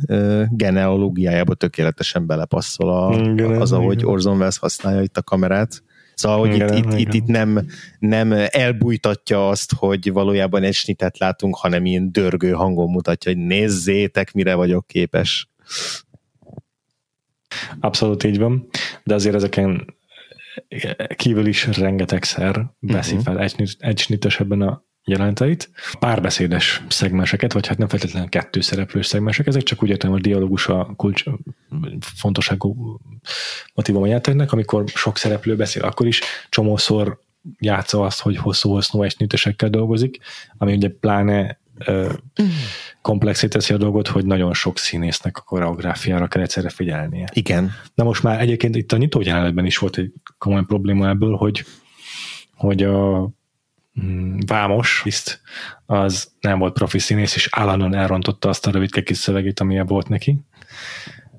genealógiájába tökéletesen belepasszol a, az, ahogy Orson Welles használja itt a kamerát. Szóval, hogy Igen, itt, itt, igen. itt, itt nem, nem elbújtatja azt, hogy valójában egy snitet látunk, hanem ilyen dörgő hangon mutatja, hogy nézzétek, mire vagyok képes. Abszolút így van, de azért ezeken kívül is rengetegszer veszi Mhm. fel egy, egy snites ebben a jeleneteit. Párbeszédes szegmenseket, vagy hát nem feltétlenül kettő szereplős szegmensek, ezek csak úgy értem, a dialógus a kulcs fontosságú motivum a játéknak, amikor sok szereplő beszél, akkor is csomószor játsza azt, hogy hosszú-hosszú egy snitesekkel dolgozik, ami ugye pláne komplexé teszi a dolgot, hogy nagyon sok színésznek a koreográfiára kell egyszerre figyelnie. Igen. Na most már egyébként itt a nyitó jelenetben is volt egy komoly probléma ebből, hogy, hogy a mm, Vámos Liszt az nem volt profi színész, és állandóan elrontotta azt a rövidke kis szövegét, amilyen volt neki.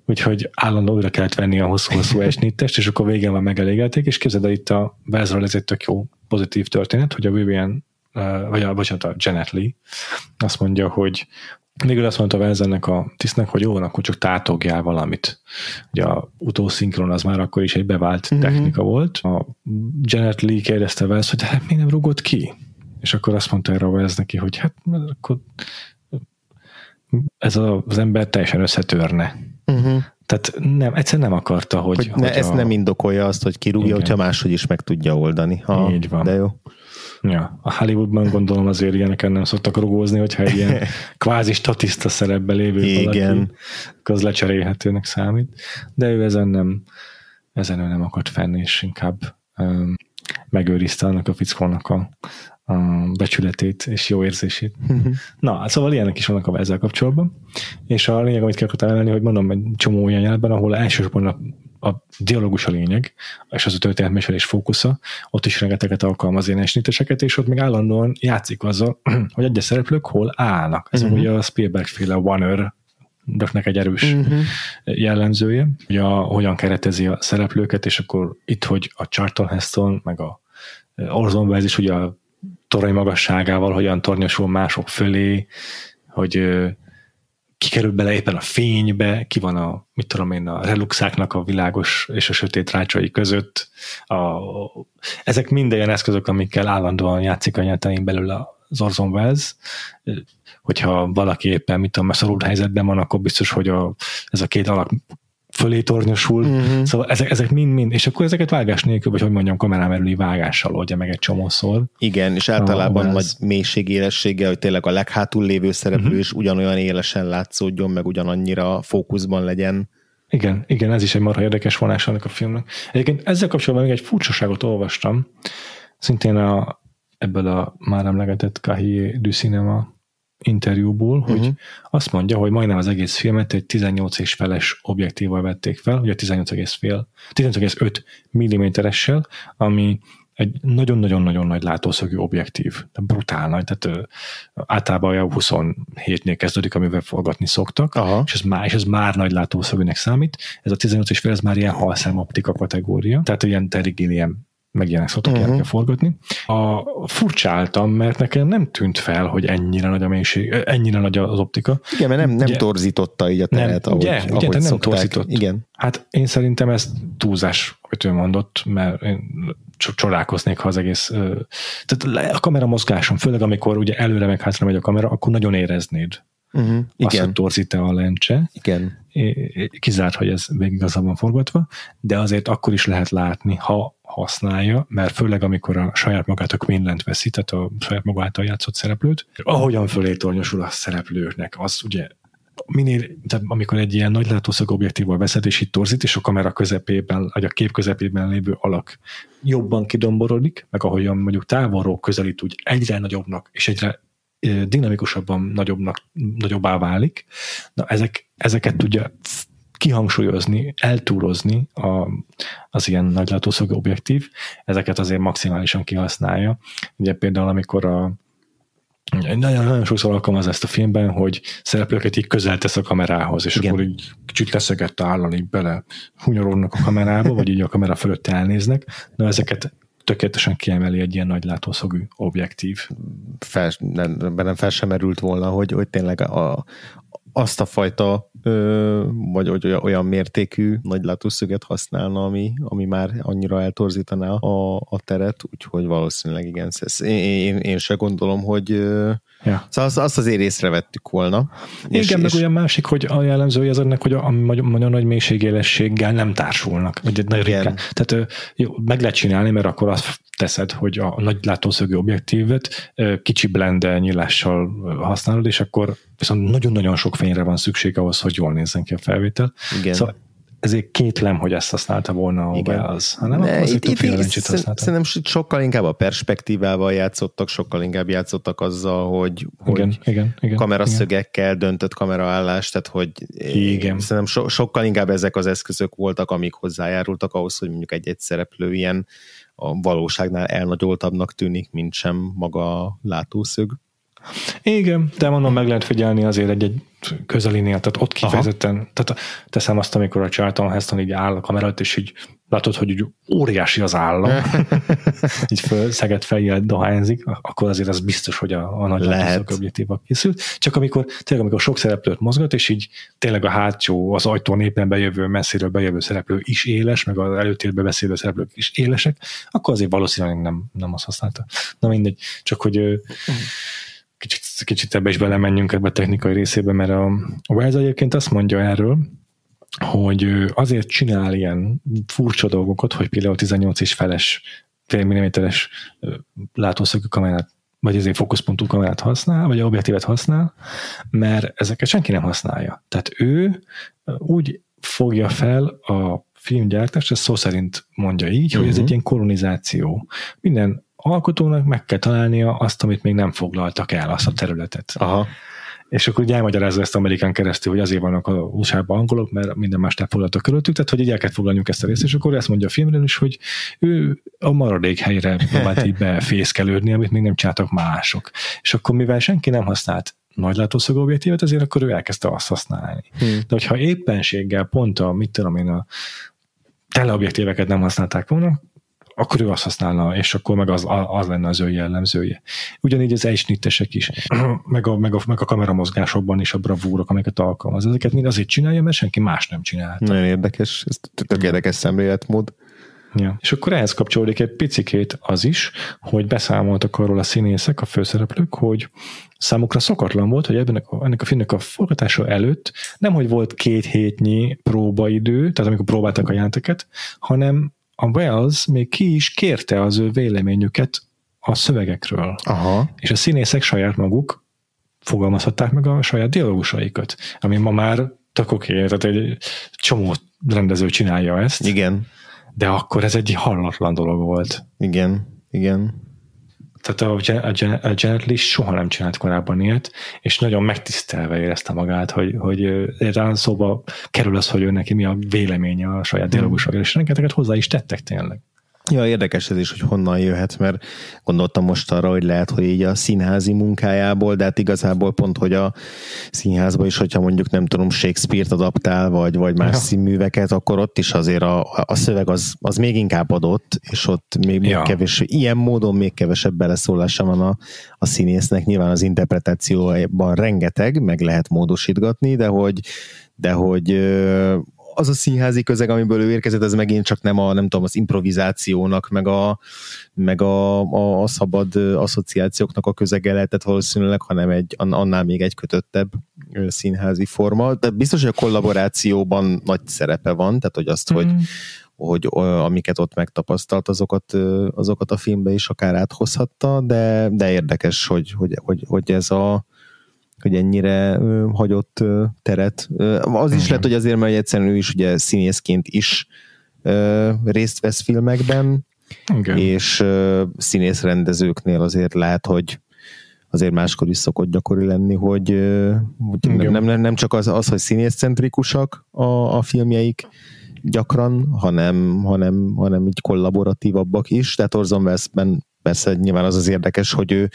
Úgyhogy állandóan újra kellett venni a hosszú-hosszú esnittest, és akkor végén már megelégelték, és képzeld el itt a Vezről ez egy tök jó pozitív történet, hogy a Vivian, vagy a, bocsánat, a Janet Lee azt mondja, hogy végül azt mondta Vezennek a tisztnek, hogy jó, van, akkor csak tátogjál valamit. Ugye a utószinkron az már akkor is egy bevált Mhm. technika volt. A Janet Lee kérdezte Vez, hogy hát miért nem rugott ki? És akkor azt mondta erre Vez neki, hogy hát akkor ez az ember teljesen összetörne. Uh-huh. Tehát nem, egyszer nem akarta, hogy... Hogy, ne, hogy ez a, nem indokolja azt, hogy kirúgja, Igen. hogyha máshogy is meg tudja oldani. Ha, Így van. De jó. Ja, a Hollywoodban gondolom azért ilyeneken nem szoktak rugózni, hogyha egy ilyen kvázi statiszta szerepbe lévő Igen. valaki, az lecserélhetőnek számít. De ő ezen nem, ezen ő nem akart fenni, és inkább um, megőrizte annak a fickónak a, a becsületét és jó érzését. Na, hát szóval ilyenek is vannak a ezzel kapcsolatban. És a lényeg, amit akartam emelni, hogy mondom, egy csomó olyan jelenetben, ahol elsősorban a, a dialógus a lényeg, és az a történetmesélés fókusza, ott is rengeteget alkalmaz ilyen esniteseket, és ott még állandóan játszik azzal, hogy egyes szereplők hol állnak. Ez uh-huh. ugye a Spielberg-féle Warner Döknek egy erős Mhm. jellemzője, hogy a, hogyan keretezi a szereplőket, és akkor itt, hogy a Charlton Heston, meg a Orson Welles is ugye a torony magasságával hogyan tornyosul mások fölé, hogy ö, ki kerül bele éppen a fénybe, ki van a, mit tudom én, a reluxáknak a világos és a sötét rácsai között. A, ezek mind olyan eszközök, amikkel állandóan játszik a nyeltein belül az Orson Welles. Hogyha valaki éppen, mit tudom, szorult helyzetben van, akkor biztos, hogy a, ez a két alak fölé tornyosul. Mhm. Szóval ezek, ezek mind-mind, és akkor ezeket vágás nélkül, vagy hogy mondjam, kamerám előli vágással oldja meg egy csomószor. Igen, és általában nagy ez- mélységélességgel, hogy tényleg a leghátul lévő szereplő Mhm. is ugyanolyan élesen látszódjon, meg ugyanannyira fókuszban legyen. Igen, igen, ez is egy marha érdekes vonás ennek a filmnek. Egyébként ezzel kapcsolatban még egy furcsaságot olvastam, szintén a, ebből a már emlegetett Cahiers du Cinema interjúból, hogy Mhm. azt mondja, hogy majdnem az egész filmet egy 18 és feles objektívval vették fel, ugye 18,5 18,5 mm-essel, ami egy nagyon-nagyon-nagyon nagy látószögű objektív, de brutál nagy, tehát általában olyan 27-nél kezdődik, amivel forgatni szoktak, Aha. és ez már, és ez már nagy látószögűnek számít. Ez a 18 és fél, ez már ilyen halszám optika kategória, tehát ilyen Terry Gilliam meg ilyenek szoktak uh-huh. forgatni. A, furcsáltam, mert nekem nem tűnt fel, hogy ennyire nagy a mélység, ennyire nagy az optika. Igen, mert nem, nem Ugye- torzította így a teret, ahogy, ugye, ugye, ahogy te nem torzított. Igen. Hát én szerintem ez túlzás, hogy ő mondott, mert én csodálkoznék, ha az egész... Tehát a kamera mozgáson, főleg amikor ugye előre meg hátra megy a kamera, akkor nagyon éreznéd Uh-huh. azt, hogy torzít-e a lencse. Igen. Kizárt, hogy ez végig igazán van forgatva, de azért akkor is lehet látni, ha használja, mert főleg amikor a saját magát a Quinland veszi, tehát a saját maga által játszott szereplőt, ahogyan fölé tornyosul a szereplőknek, az ugye minél, tehát amikor egy ilyen nagy látószög objektívval veszed, és itt torzít, és a kamera közepében, vagy a kép közepében lévő alak jobban kidomborodik, meg ahogyan mondjuk távolról közelít, úgy egyre nagyobbnak, és egyre dinamikusabban nagyobbnak, nagyobbá válik. Na, ezek, ezeket tudja kihangsúlyozni, eltúrozni a, az ilyen nagylátószögű objektív, ezeket azért maximálisan kihasználja. Ugye például, amikor a nagyon, nagyon sokszor alkalmaz ezt a filmben, hogy szereplőket így közel tesz a kamerához, és Igen. Igen. akkor így kicsit leszegett állal így bele hunyorodnak a kamerába, vagy így a kamera fölött elnéznek. Na ezeket tökéletesen kiemeli egy ilyen nagy látószögű objektív. Fel, nem, bennem fel sem merült volna, hogy, hogy tényleg a, azt a fajta ö, vagy, olyan, olyan mértékű nagy látószöget használna, ami, ami már annyira eltorzítaná a, a teret, úgyhogy valószínűleg igen. Én, én, én se gondolom, hogy ja. szóval azt, azt azért észrevettük volna. Igen, és, meg és... olyan másik, hogy a jellemzője az ennek, hogy a, a nagyon nagy mélységélességgel nem társulnak. Vagy nagyon ritkán. Tehát jó, meg lehet csinálni, mert akkor azt teszed, hogy a nagy látószögű objektívet kicsi blende nyílással használod, és akkor viszont nagyon-nagyon sok fényre van szükség ahhoz, hogy jól nézzen ki a felvétel. Igen. Szóval ezért kétlem, hogy ezt használta volna a az, hanem ne, akkor itt, itt, itt, Szerintem sokkal inkább a perspektívával játszottak, sokkal inkább játszottak azzal, hogy, igen, hogy igen, igen, kameraszögekkel igen. döntött kameraállás, tehát hogy igen. szerintem so, sokkal inkább ezek az eszközök voltak, amik hozzájárultak ahhoz, hogy mondjuk egy-egy szereplő ilyen a valóságnál elnagyoltabbnak tűnik, mint sem maga a látószög. Igen, de mondom, meg lehet figyelni azért egy-egy közelinél, tehát ott kifejezetten, Aha. tehát teszem azt, amikor a Charlton Heston így áll a kamera és így látod, hogy úgy óriási az állam, így föl, szeget fejjel dohányzik, akkor azért az biztos, hogy a, a nagy objektívak készült. Csak amikor tényleg amikor sok szereplőt mozgat, és így tényleg a hátsó, az ajtón éppen bejövő, messziről bejövő szereplő is éles, meg az előtérbe beszélő szereplők is élesek, akkor azért valószínűleg nem, nem azt használta. Na mindegy, csak hogy mm kicsit, kicsit ebbe is belemenjünk ebbe a technikai részébe, mert a, a Wells egyébként azt mondja erről, hogy azért csinál ilyen furcsa dolgokat, hogy például 18 és feles fél milliméteres látószögű kamerát vagy ezért fókuszpontú kamerát használ, vagy objektívet használ, mert ezeket senki nem használja. Tehát ő úgy fogja fel a filmgyártást, ez szó szerint mondja így, uh-huh. hogy ez egy mhm. ilyen kolonizáció. Minden alkotónak meg kell találnia azt, amit még nem foglaltak el, azt a területet. Aha. És akkor ugye elmagyarázza ezt Amerikán keresztül, hogy azért vannak a usa angolok, mert minden más foglaltak körülöttük, tehát hogy így el kell foglalniuk ezt a részt, és akkor ezt mondja a filmről is, hogy ő a maradék helyre próbált így befészkelődni, amit még nem csináltak mások. És akkor mivel senki nem használt nagy látószögű objektívet, ezért akkor ő elkezdte azt használni. Hmm. De hogyha éppenséggel pont a, mit tudom én, a teleobjektíveket nem használták volna, akkor ő azt használna, és akkor meg az, az lenne az ő jellemzője. Ugyanígy az ejsnittesek is, meg a, meg, a, meg a kameramozgásokban is a bravúrok, amiket alkalmaz. Ezeket mind azért csinálja, mert senki más nem csinálta. Nagyon érdekes, ez tök érdekes szemléletmód. Ja. És akkor ehhez kapcsolódik egy picikét az is, hogy beszámoltak arról a színészek, a főszereplők, hogy számukra szokatlan volt, hogy ebben a, ennek a filmnek a forgatása előtt nem, hogy volt két hétnyi próbaidő, tehát amikor próbáltak a jelenteket, hanem a Wells még ki is kérte az ő véleményüket a szövegekről. Aha. És a színészek saját maguk fogalmazhatták meg a saját dialógusaikat, ami ma már tök oké, okay, tehát egy csomó rendező csinálja ezt. Igen. De akkor ez egy hallatlan dolog volt. Igen, igen. Tehát a, a, a Janet Lee soha nem csinált korábban ilyet, és nagyon megtisztelve érezte magát, hogy, hogy talán szóba kerül az, hogy ő neki mi a véleménye a saját dialogusokról, és rengeteget hozzá is tettek tényleg. Ja, érdekes ez is, hogy honnan jöhet, mert gondoltam most arra, hogy lehet, hogy így a színházi munkájából, de hát igazából pont, hogy a színházba is, hogyha mondjuk nem tudom, Shakespeare-t adaptál, vagy, vagy más ja. színműveket, akkor ott is azért a, a szöveg az, az még inkább adott, és ott még, még ja. kevés, ilyen módon még kevesebb beleszólása van a, a színésznek. Nyilván az interpretációban rengeteg, meg lehet módosítgatni, de hogy de hogy az a színházi közeg, amiből ő érkezett, ez megint csak nem a, nem tudom, az improvizációnak, meg a, meg a, a, a szabad asszociációknak a közege lehetett valószínűleg, hanem egy, annál még egy kötöttebb színházi forma, de biztos, hogy a kollaborációban nagy szerepe van, tehát hogy azt, mm. hogy, hogy amiket ott megtapasztalt, azokat, azokat a filmbe is akár áthozhatta, de, de érdekes, hogy, hogy, hogy, hogy ez a hogy ennyire ö, hagyott ö, teret. Ö, az is lehet, hogy azért, mert egyszerűen ő is ugye színészként is ö, részt vesz filmekben, Igen. és ö, színészrendezőknél azért lehet, hogy azért máskor is szokott gyakori lenni, hogy, hogy nem, nem, nem csak az, az hogy színészcentrikusak a, a filmjeik gyakran, hanem, hanem, hanem így kollaboratívabbak is. Tehát Orson Welles-ben persze nyilván az az érdekes, hogy ő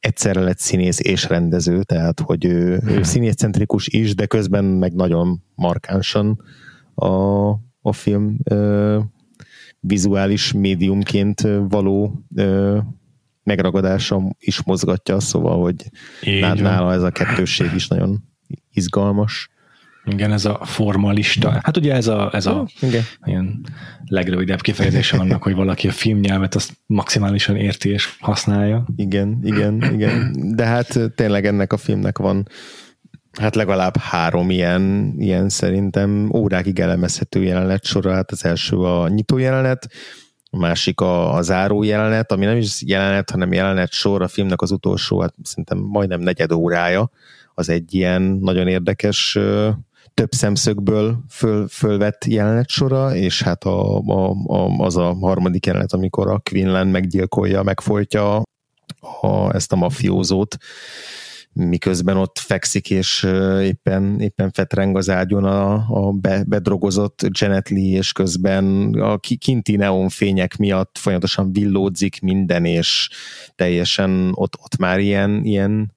egyszerre lett színész és rendező, tehát hogy ő, ő színészcentrikus is, de közben meg nagyon markánsan a, a film ö, vizuális médiumként való ö, megragadása is mozgatja, szóval, hogy Így nála van. ez a kettősség is nagyon izgalmas. Igen, ez a formalista. Hát ugye ez a, ez a Igen. ilyen legrövidebb kifejezése annak, hogy valaki a filmnyelvet azt maximálisan érti és használja. Igen, igen, igen. De hát tényleg ennek a filmnek van hát legalább három ilyen, ilyen szerintem órákig elemezhető jelenet sora. Hát az első a nyitó jelenet, a másik a, a záró jelenet, ami nem is jelenet, hanem jelenet sor, a filmnek az utolsó, hát szerintem majdnem negyed órája, az egy ilyen nagyon érdekes több szemszögből föl, fölvett jelenet sora, és hát a, a, a, az a harmadik jelenet, amikor a Quinlan meggyilkolja, megfolytja a, ezt a mafiózót, miközben ott fekszik, és éppen, éppen fetreng az ágyon a, a be, bedrogozott Janet Lee, és közben a kinti neonfények miatt folyamatosan villódzik minden, és teljesen ott, ott már ilyen, ilyen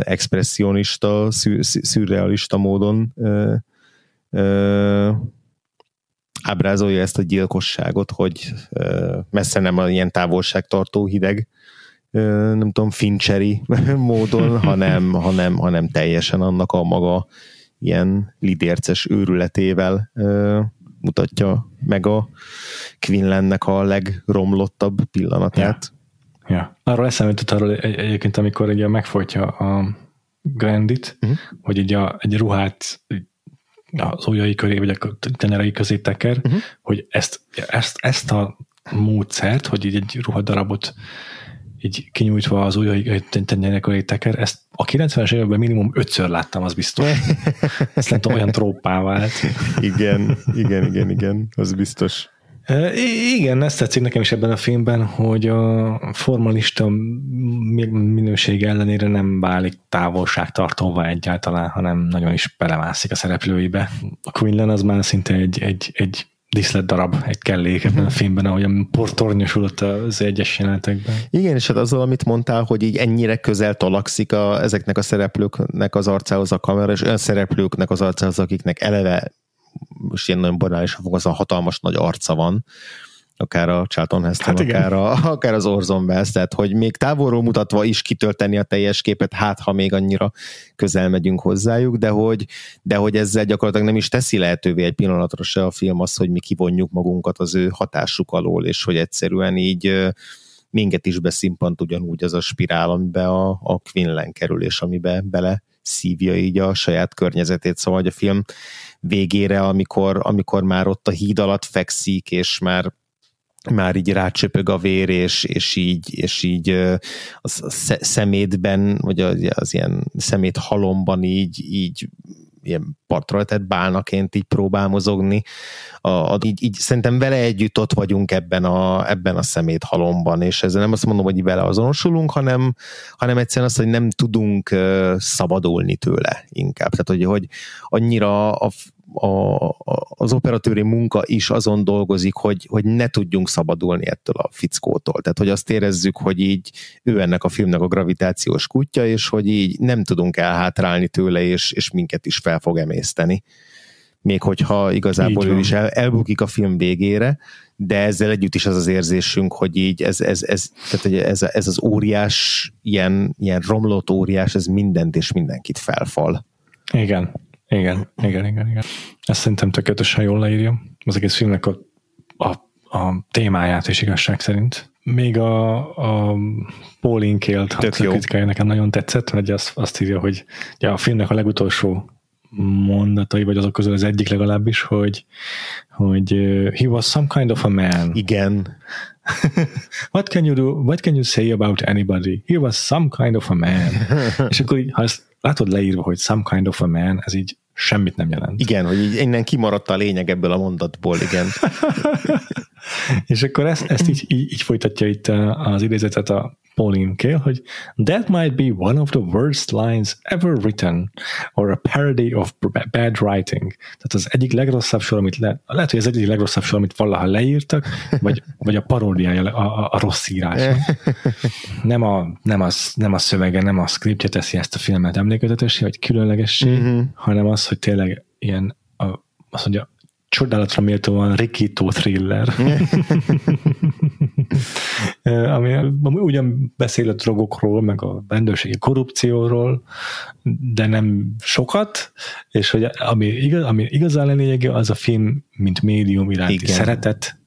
expressionista, szürrealista módon ábrázolja ezt a gyilkosságot, hogy messze nem a ilyen távolságtartó hideg, nem tudom, fincseri módon, hanem, hanem, hanem teljesen annak a maga ilyen lidérces őrületével mutatja meg a Quinlannek a legromlottabb pillanatát. Ja. Arról eszembe jutott arról egy, egyébként, amikor ugye megfojtja a Grandit, uh-huh. hogy így a, egy ruhát az ujjai köré, vagy a tenyerei közé teker, uh-huh. hogy ezt, ezt, ezt a módszert, hogy így egy ruhadarabot így kinyújtva az ujjai tenyerei köré teker, ezt a 90-es években minimum ötször láttam, az biztos. ezt nem olyan tróppá vált. igen, igen, igen, igen, az biztos. Igen, ezt tetszik nekem is ebben a filmben, hogy a formalista minőség ellenére nem válik távolságtartóvá egyáltalán, hanem nagyon is belemászik a szereplőibe. A Quinlan az már szinte egy, egy, egy diszlet darab, egy kellék ebben a filmben, ahogy a portornyosulott az egyes jelenetekben. Igen, és hát azzal, amit mondtál, hogy így ennyire közel talakszik a, ezeknek a szereplőknek az arcához a kamera, és olyan szereplőknek az arcához, akiknek eleve most ilyen nagyon banálisan fog, az a hatalmas nagy arca van, akár a Charlton Heston, hát akár, a, akár az Orson Welles, tehát hogy még távolról mutatva is kitölteni a teljes képet, hát ha még annyira közel megyünk hozzájuk, de hogy, de hogy ezzel gyakorlatilag nem is teszi lehetővé egy pillanatra se a film az, hogy mi kivonjuk magunkat az ő hatásuk alól, és hogy egyszerűen így minket is beszimpant ugyanúgy az a spirál, amiben a, a Quinlan kerül, és amibe bele szívja így a saját környezetét, szóval hogy a film végére, amikor, amikor már ott a híd alatt fekszik, és már már így rácsöpög a vér, és, és így, és így a szemétben, vagy az, az ilyen szemét halomban így, így ilyen partra tehát bálnaként így próbál mozogni. A, a, így, így szerintem vele együtt ott vagyunk ebben a, ebben a szemét halomban, és ezzel nem azt mondom, hogy vele azonosulunk, hanem, hanem egyszerűen azt, hogy nem tudunk szabadulni tőle inkább. Tehát, hogy, hogy annyira a, a, az operatőri munka is azon dolgozik, hogy, hogy ne tudjunk szabadulni ettől a fickótól. Tehát, hogy azt érezzük, hogy így ő ennek a filmnek a gravitációs kutya, és hogy így nem tudunk elhátrálni tőle, és, és minket is fel fog emészteni. Még hogyha igazából ő is el, elbukik a film végére, de ezzel együtt is az az érzésünk, hogy így ez, ez, ez, tehát, hogy ez, ez az óriás, ilyen, ilyen romlott óriás, ez mindent és mindenkit felfal. Igen, igen, igen, igen, igen. Ezt szerintem tökéletesen jól leírja. Az egész filmnek a, a, a témáját és igazság szerint. Még a, a Pauline Kale kritikája nekem nagyon tetszett, hogy azt, azt írja, hogy ja, a filmnek a legutolsó mondatai, vagy azok közül az egyik legalábbis, hogy, hogy uh, he was some kind of a man. Igen. what can you do, what can you say about anybody? He was some kind of a man. És akkor így, ha ezt látod leírva, hogy some kind of a man, ez így semmit nem jelent. Igen, hogy így innen kimaradt a lényeg ebből a mondatból, igen. és akkor ezt, ezt így, így, így folytatja itt az idézetet a Pauline Kael, hogy That might be one of the worst lines ever written, or a parody of bad writing. Tehát az egyik legrosszabb sor, amit le, lehet, hogy az egyik legrosszabb sor, amit valaha leírtak, vagy, vagy a paródiája, a, a, a rossz írás. Nem a, nem, az, nem a szövege, nem a scriptje teszi ezt a filmet emlékezetessé, vagy különlegessé, uh-huh. hanem az, hogy tényleg ilyen, a, azt mondja, csodálatra méltóan rikító thriller. ami, ami ugyan beszél a drogokról, meg a rendőrségi korrupcióról, de nem sokat, és hogy ami, igaz, ami igazán lényege, az a film, mint médium iránti Igen. szeretet,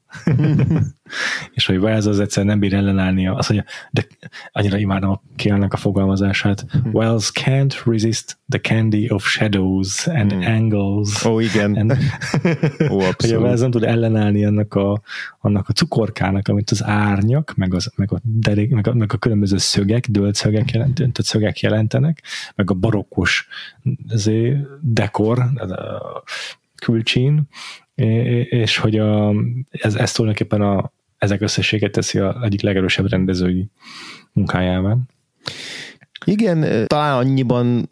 és hogy Wells az egyszer nem bír ellenállni, azt mondja, de annyira imádom a kérnek a fogalmazását. Hmm. Wells can't resist the candy of shadows and hmm. angles. Ó, oh, igen. And, Ó, hogy a Wells nem tud ellenállni annak a, annak a cukorkának, amit az árnyak, meg, az, meg, a, derék, meg, a, meg a különböző szögek, dölt szögek, jelent, szögek jelentenek, meg a barokkos dekor, a külcsín, és hogy a, ez, ez tulajdonképpen a, ezek összességet teszi a egyik legerősebb rendezői munkájával. Igen, talán annyiban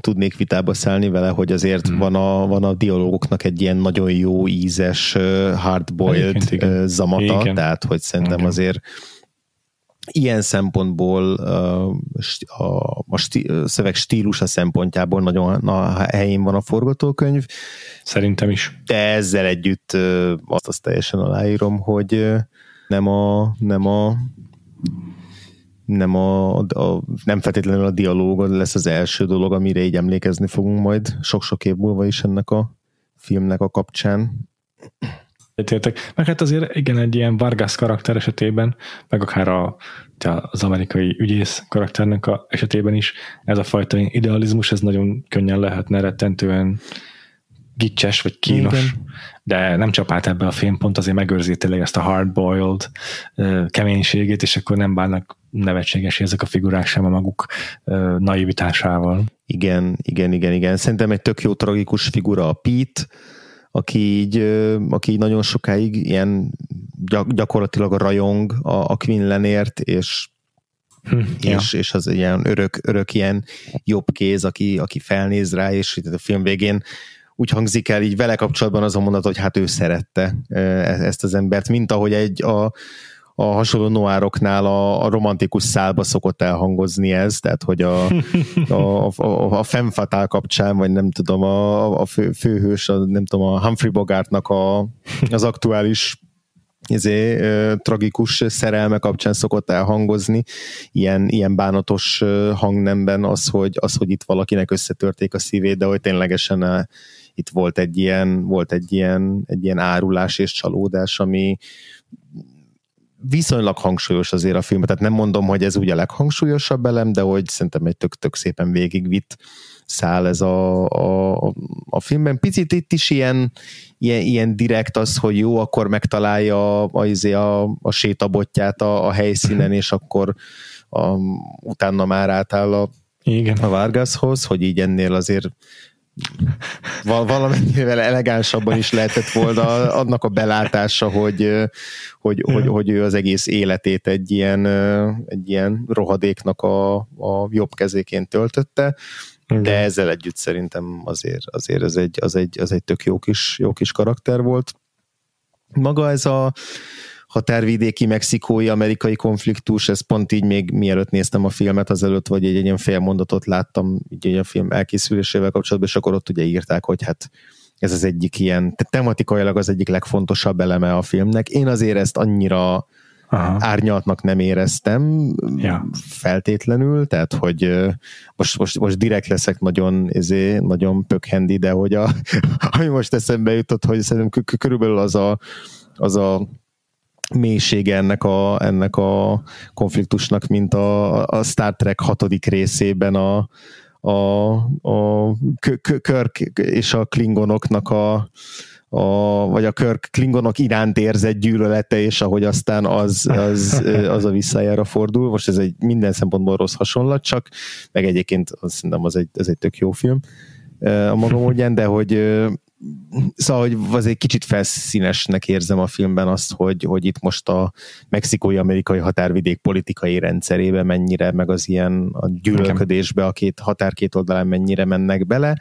tudnék vitába szállni vele, hogy azért hmm. van, a, van a dialógoknak egy ilyen nagyon jó ízes, hardboiled igen, zamata, igen. tehát hogy szerintem igen. azért ilyen szempontból a, a, a szöveg stílusa szempontjából nagyon a helyén van a forgatókönyv. Szerintem is. De ezzel együtt azt, azt teljesen aláírom, hogy nem a, nem a nem, a, a, nem feltétlenül a dialóg lesz az első dolog, amire így emlékezni fogunk majd sok-sok év múlva is ennek a filmnek a kapcsán. Egyetértek. Meg hát azért igen, egy ilyen Vargas karakter esetében, meg akár a, az amerikai ügyész karakternek a esetében is ez a fajta idealizmus, ez nagyon könnyen lehetne rettentően gicses vagy kínos, igen. de nem csapált ebbe a film, pont azért megőrzi tényleg ezt a hard-boiled keménységét, és akkor nem bánnak nevetséges ezek a figurák sem a maguk naivitásával. Igen, igen, igen, igen. Szerintem egy tök jó tragikus figura a Pete, aki így, aki így nagyon sokáig ilyen gyakorlatilag a rajong a, a Quinlanért, és Hm, és, ja. és az ilyen örök, örök ilyen jobb kéz, aki, aki felnéz rá, és itt a film végén úgy hangzik el így vele kapcsolatban az a mondat, hogy hát ő szerette e, ezt az embert, mint ahogy egy a, a hasonló noároknál a, a romantikus szálba szokott elhangozni ez, tehát hogy a, a, a, a Femfatál kapcsán, vagy nem tudom, a, a fő, főhős, a, nem tudom, a Humphrey Bogartnak a, az aktuális izé, tragikus szerelme kapcsán szokott elhangozni, ilyen, ilyen bánatos hangnemben az hogy, az, hogy itt valakinek összetörték a szívét, de hogy ténylegesen itt volt egy ilyen, volt egy ilyen, egy ilyen árulás és csalódás, ami, viszonylag hangsúlyos azért a film, tehát nem mondom, hogy ez ugye a leghangsúlyosabb elem, de hogy szerintem egy tök-tök szépen végigvitt szál ez a, a, a filmben. Picit itt is ilyen, ilyen, ilyen direkt az, hogy jó, akkor megtalálja a, a, izé a, a sétabotját a, a helyszínen, és akkor a, utána már átáll a, Igen. a Vargashoz, hogy így ennél azért valamennyivel elegánsabban is lehetett volna annak a belátása, hogy, hogy, hogy, hogy ő az egész életét egy ilyen, egy ilyen rohadéknak a, a jobb kezéként töltötte, de ezzel együtt szerintem azért, azért ez egy, az, egy, az egy tök jó kis, jó kis karakter volt. Maga ez a határvidéki mexikói amerikai konfliktus, ez pont így még mielőtt néztem a filmet azelőtt, vagy egy, egy ilyen fél mondatot láttam így a film elkészülésével kapcsolatban, és akkor ott ugye írták, hogy hát ez az egyik ilyen, tehát tematikailag az egyik legfontosabb eleme a filmnek. Én azért ezt annyira Aha. árnyaltnak nem éreztem ja. feltétlenül, tehát hogy most, most, most direkt leszek nagyon, ezé, nagyon pökhendi, de hogy a, ami most eszembe jutott, hogy szerintem körülbelül az a, az a mélysége ennek a, ennek a konfliktusnak, mint a, a Star Trek hatodik részében a, a, a Kirk és a Klingonoknak a, a, vagy a Kirk Klingonok iránt érzett gyűlölete, és ahogy aztán az, az, az a visszajára fordul. Most ez egy minden szempontból rossz hasonlat, csak meg egyébként azt szerintem az egy, ez egy tök jó film a maga módján, de hogy szóval, hogy az egy kicsit felszínesnek érzem a filmben azt, hogy, hogy itt most a mexikói-amerikai határvidék politikai rendszerébe mennyire, meg az ilyen a gyűlölködésbe a két határ két oldalán mennyire mennek bele.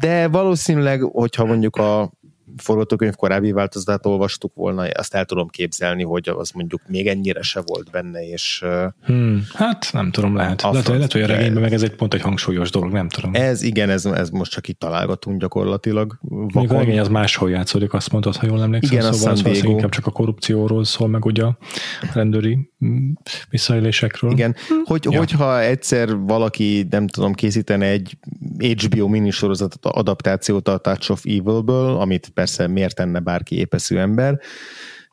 De valószínűleg, hogyha mondjuk a forgatókönyv korábbi változatát olvastuk volna, azt el tudom képzelni, hogy az mondjuk még ennyire se volt benne, és... Hmm, hát nem tudom, lehet. Lehet, lehet, hogy a regényben meg ez egy pont egy hangsúlyos dolog, nem tudom. Ez igen, ez, ez most csak itt találgatunk gyakorlatilag. Még a regény az máshol játszódik, azt mondod, ha jól emlékszem. Igen, szóval az inkább csak a korrupcióról szól, meg ugye a rendőri mm, visszaélésekről. Igen, hogy, ja. hogyha egyszer valaki, nem tudom, készítene egy HBO minisorozatot, adaptációt a Touch of Evil-ből, amit persze miért tenne bárki épeszű ember,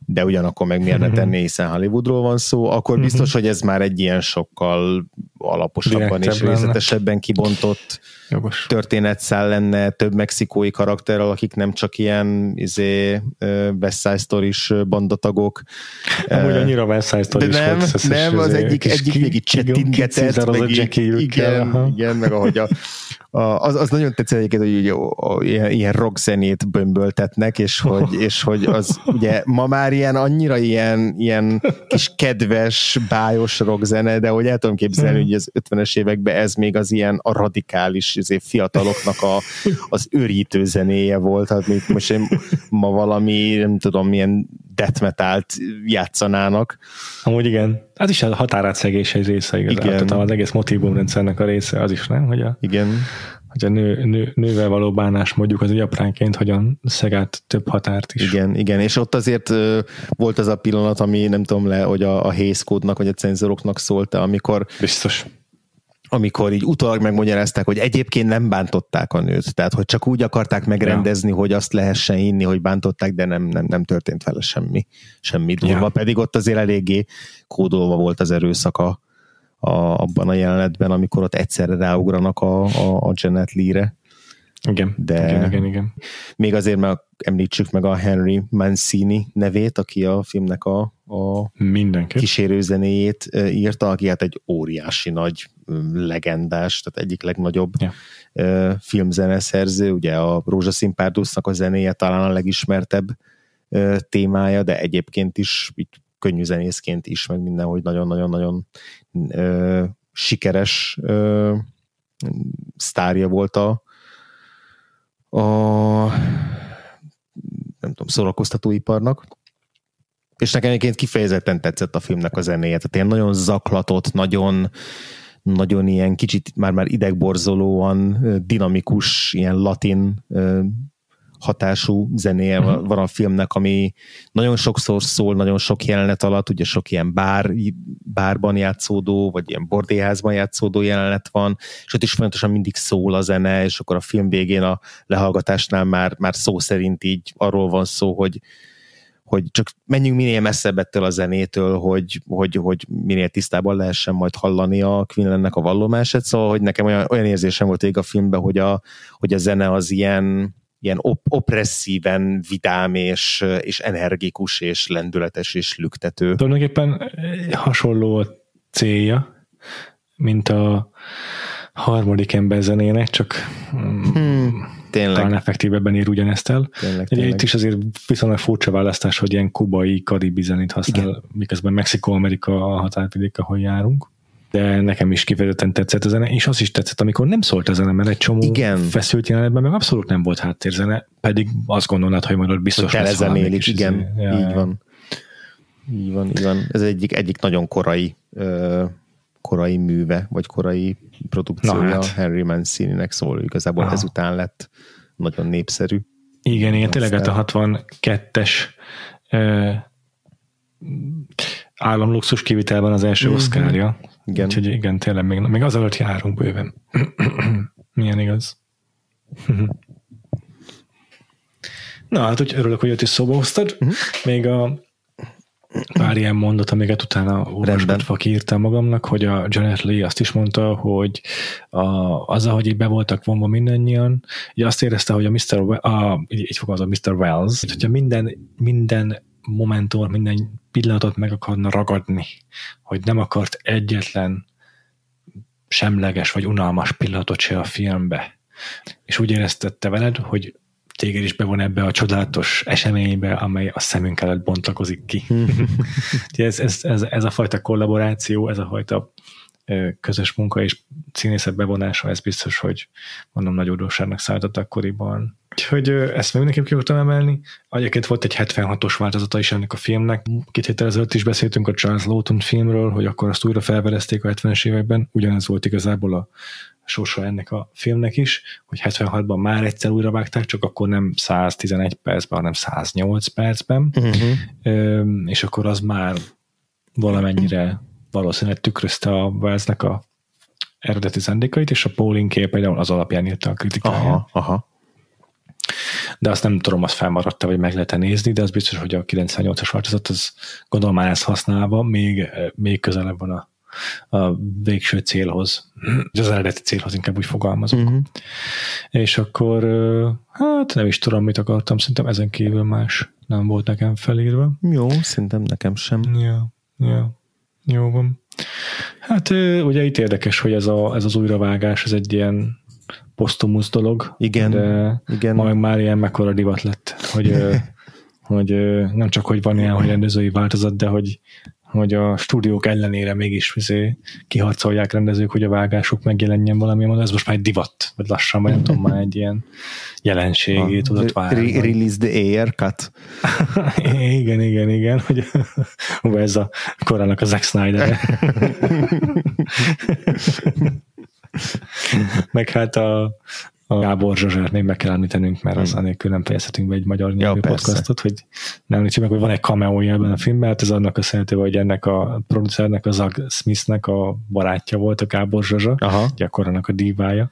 de ugyanakkor meg miért ne mhm. tenné, hiszen Hollywoodról van szó, akkor mhm. biztos, hogy ez már egy ilyen sokkal alaposabban és részletesebben kibontott Jogos. történetszál lenne több mexikói karakterrel, akik nem csak ilyen izé, West Side Story-s bandatagok. Amúgy annyira West Side story nem, nem, az egyik, egyik még itt csettingetett, meg igen, igen, meg ahogy a, az, az nagyon tetszett egyébként, hogy ugye, ilyen, ilyen rockzenét bömböltetnek, és hogy, és hogy az ugye ma már ilyen annyira ilyen, ilyen kis kedves, bájos rockzene, de hogy el tudom képzelni, hogy az 50-es években ez még az ilyen a radikális azért fiataloknak a, az őrítő zenéje volt, amit most én ma valami, nem tudom, milyen death metalt játszanának. Amúgy igen. Az is a határátszegés egy része igazából. Igen. Az egész motivumrendszernek a része az is, nem? Hogy a, igen. Hogy a nő, nő, nővel való bánás mondjuk az apránként hogyan szeg át több határt is. Igen, igen, és ott azért uh, volt az a pillanat, ami nem tudom le, hogy a, a Hays kódnak, vagy a cenzoroknak szólt, amikor Biztos amikor így utólag megmagyarázták, hogy egyébként nem bántották a nőt, tehát hogy csak úgy akarták megrendezni, ja. hogy azt lehessen inni, hogy bántották, de nem, nem, nem történt vele semmi, semmi durva, ja. pedig ott azért eléggé kódolva volt az erőszaka a, abban a jelenetben, amikor ott egyszerre ráugranak a, a, a Janet Lee-re. Igen, de igen, igen, igen. Még azért, mert említsük meg a Henry Mancini nevét, aki a filmnek a, a Mindenki. kísérőzenéjét írta, aki hát egy óriási nagy legendás, tehát egyik legnagyobb ja. filmzeneszerző, ugye a Rózsaszín Párdusznak a zenéje talán a legismertebb témája, de egyébként is így könnyű zenészként is, meg mindenhogy nagyon-nagyon-nagyon sikeres ö, sztárja volt a, a nem tudom, szórakoztatóiparnak. És nekem egyébként kifejezetten tetszett a filmnek a zenéje. Tehát ilyen nagyon zaklatott, nagyon, nagyon ilyen kicsit már-már idegborzolóan dinamikus, ilyen latin hatású zenéje uh-huh. van a filmnek, ami nagyon sokszor szól, nagyon sok jelenet alatt, ugye sok ilyen bár, bárban játszódó, vagy ilyen bordéházban játszódó jelenet van, és ott is folyamatosan mindig szól a zene, és akkor a film végén a lehallgatásnál már, már szó szerint így arról van szó, hogy, hogy csak menjünk minél messzebb ettől a zenétől, hogy, hogy, hogy minél tisztában lehessen majd hallani a Quinlannek a vallomását, szóval hogy nekem olyan, olyan érzésem volt ég a filmben, hogy a, hogy a zene az ilyen, ilyen op- opresszíven vidám és, és energikus és lendületes és lüktető. Tulajdonképpen eh, hasonló a célja, mint a harmadik ember zenének, csak mm, hmm, tényleg. talán effektívebben ír ugyanezt el. Tényleg, tényleg. Itt is azért viszonylag furcsa választás, hogy ilyen kubai, karibi zenét használ, Igen. miközben Mexikó-Amerika a határvidék, ahol járunk de nekem is kifejezetten tetszett a zene, és az is tetszett, amikor nem szólt a zene, mert egy csomó Igen. feszült jelenetben meg abszolút nem volt háttérzene, pedig azt gondolnád, hogy majd ott biztos lesz valami. is, igen, ja, így ja. van. Így van, így van. Ez egyik, egyik nagyon korai ö, korai műve, vagy korai produkciója hát. Henry Mancini-nek szól, igazából Aha. ezután lett nagyon népszerű. Igen, igen, tényleg hát a 62-es államluxus kivitelben az első mm-hmm. oszkárja. Igen. Úgyhogy igen, tényleg még, még az alatt járunk bőven. Milyen igaz. Na, hát úgy örülök, hogy jött is szóba hoztad. Uh-huh. Még a pár ilyen mondat, amiket utána olvasgatva írtam magamnak, hogy a Janet Lee azt is mondta, hogy a, az, ahogy így be voltak vonva mindannyian, így azt érezte, hogy a Mr. We- a, így, így fogalmazom, Mr. Wells, hogyha minden, minden momentum, minden pillanatot meg akarna ragadni, hogy nem akart egyetlen semleges vagy unalmas pillanatot se a filmbe. És úgy éreztette veled, hogy téged is bevon ebbe a csodálatos eseménybe, amely a szemünk előtt bontakozik ki. ez, ez, ez, ez a fajta kollaboráció, ez a fajta közös munka és színészet bevonása, ez biztos, hogy mondom, nagy újdonságnak számított akkoriban. Úgyhogy ezt még mindenképp ki akartam emelni. Egyébként volt egy 76-os változata is ennek a filmnek. Két héttel ezelőtt is beszéltünk a Charles Lawton filmről, hogy akkor azt újra felverezték a 70-es években. Ugyanez volt igazából a sorsa ennek a filmnek is, hogy 76-ban már egyszer újra vágták, csak akkor nem 111 percben, hanem 108 percben, uh-huh. és akkor az már valamennyire valószínűleg tükrözte a Wellsnek a eredeti szándékait, és a Pauling például az alapján írta a kritikáját. Aha, aha. De azt nem tudom, azt felmaradt vagy meg lehet nézni, de az biztos, hogy a 98-as változat, az gondolom már ezt használva, még, még közelebb van a, a végső célhoz, az eredeti célhoz inkább úgy fogalmazok. Uh-huh. És akkor, hát nem is tudom, mit akartam, szerintem ezen kívül más nem volt nekem felírva. Jó, szerintem nekem sem. Ja, ja. Jó van. Hát ugye itt érdekes, hogy ez, a, ez az újravágás, ez egy ilyen posztumusz dolog. Igen. De igen. majd már ilyen mekkora divat lett, hogy, hogy nem csak, hogy van ilyen, hogy rendezői változat, de hogy hogy a stúdiók ellenére mégis vizé kiharcolják rendezők, hogy a vágások megjelenjen valami módon. Ez most már egy divat, vagy lassan, vagy nem tudom, már egy ilyen jelenségé tudott válni. Re- release the air cut. igen, igen, igen, hogy ez a korának a Zack Snyder. Meg hát a, a Gábor Zsazsát még meg kell említenünk, mert az hmm. anélkül nem fejezhetünk be egy magyar nyelvű ja, podcastot, hogy nem említsük meg, hogy van egy cameója ebben a filmben, hát ez annak a szerető, hogy ennek a producernek, a Zag Smithnek a barátja volt a Gábor Zsazsa, Aha. gyakorlanak a dívája,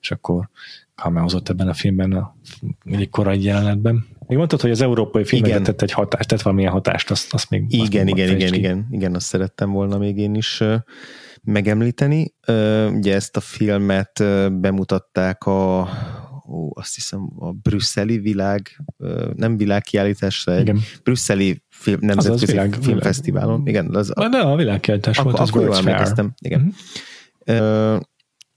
és akkor cameózott ebben a filmben a egy korai jelenetben. Még mondtad, hogy az európai filmekre tett egy hatást, tett valamilyen hatást, azt, azt még Igen, azt igen, igen, igen, igen, igen, azt szerettem volna még én is megemlíteni. Ugye ezt a filmet bemutatták a ó, azt hiszem a brüsszeli világ, nem világkiállításra, egy Igen. brüsszeli film, nemzetközi az világ, filmfesztiválon. Igen, az, a, de a világkiállítás volt, az jól emlékeztem. Igen. Uh-huh.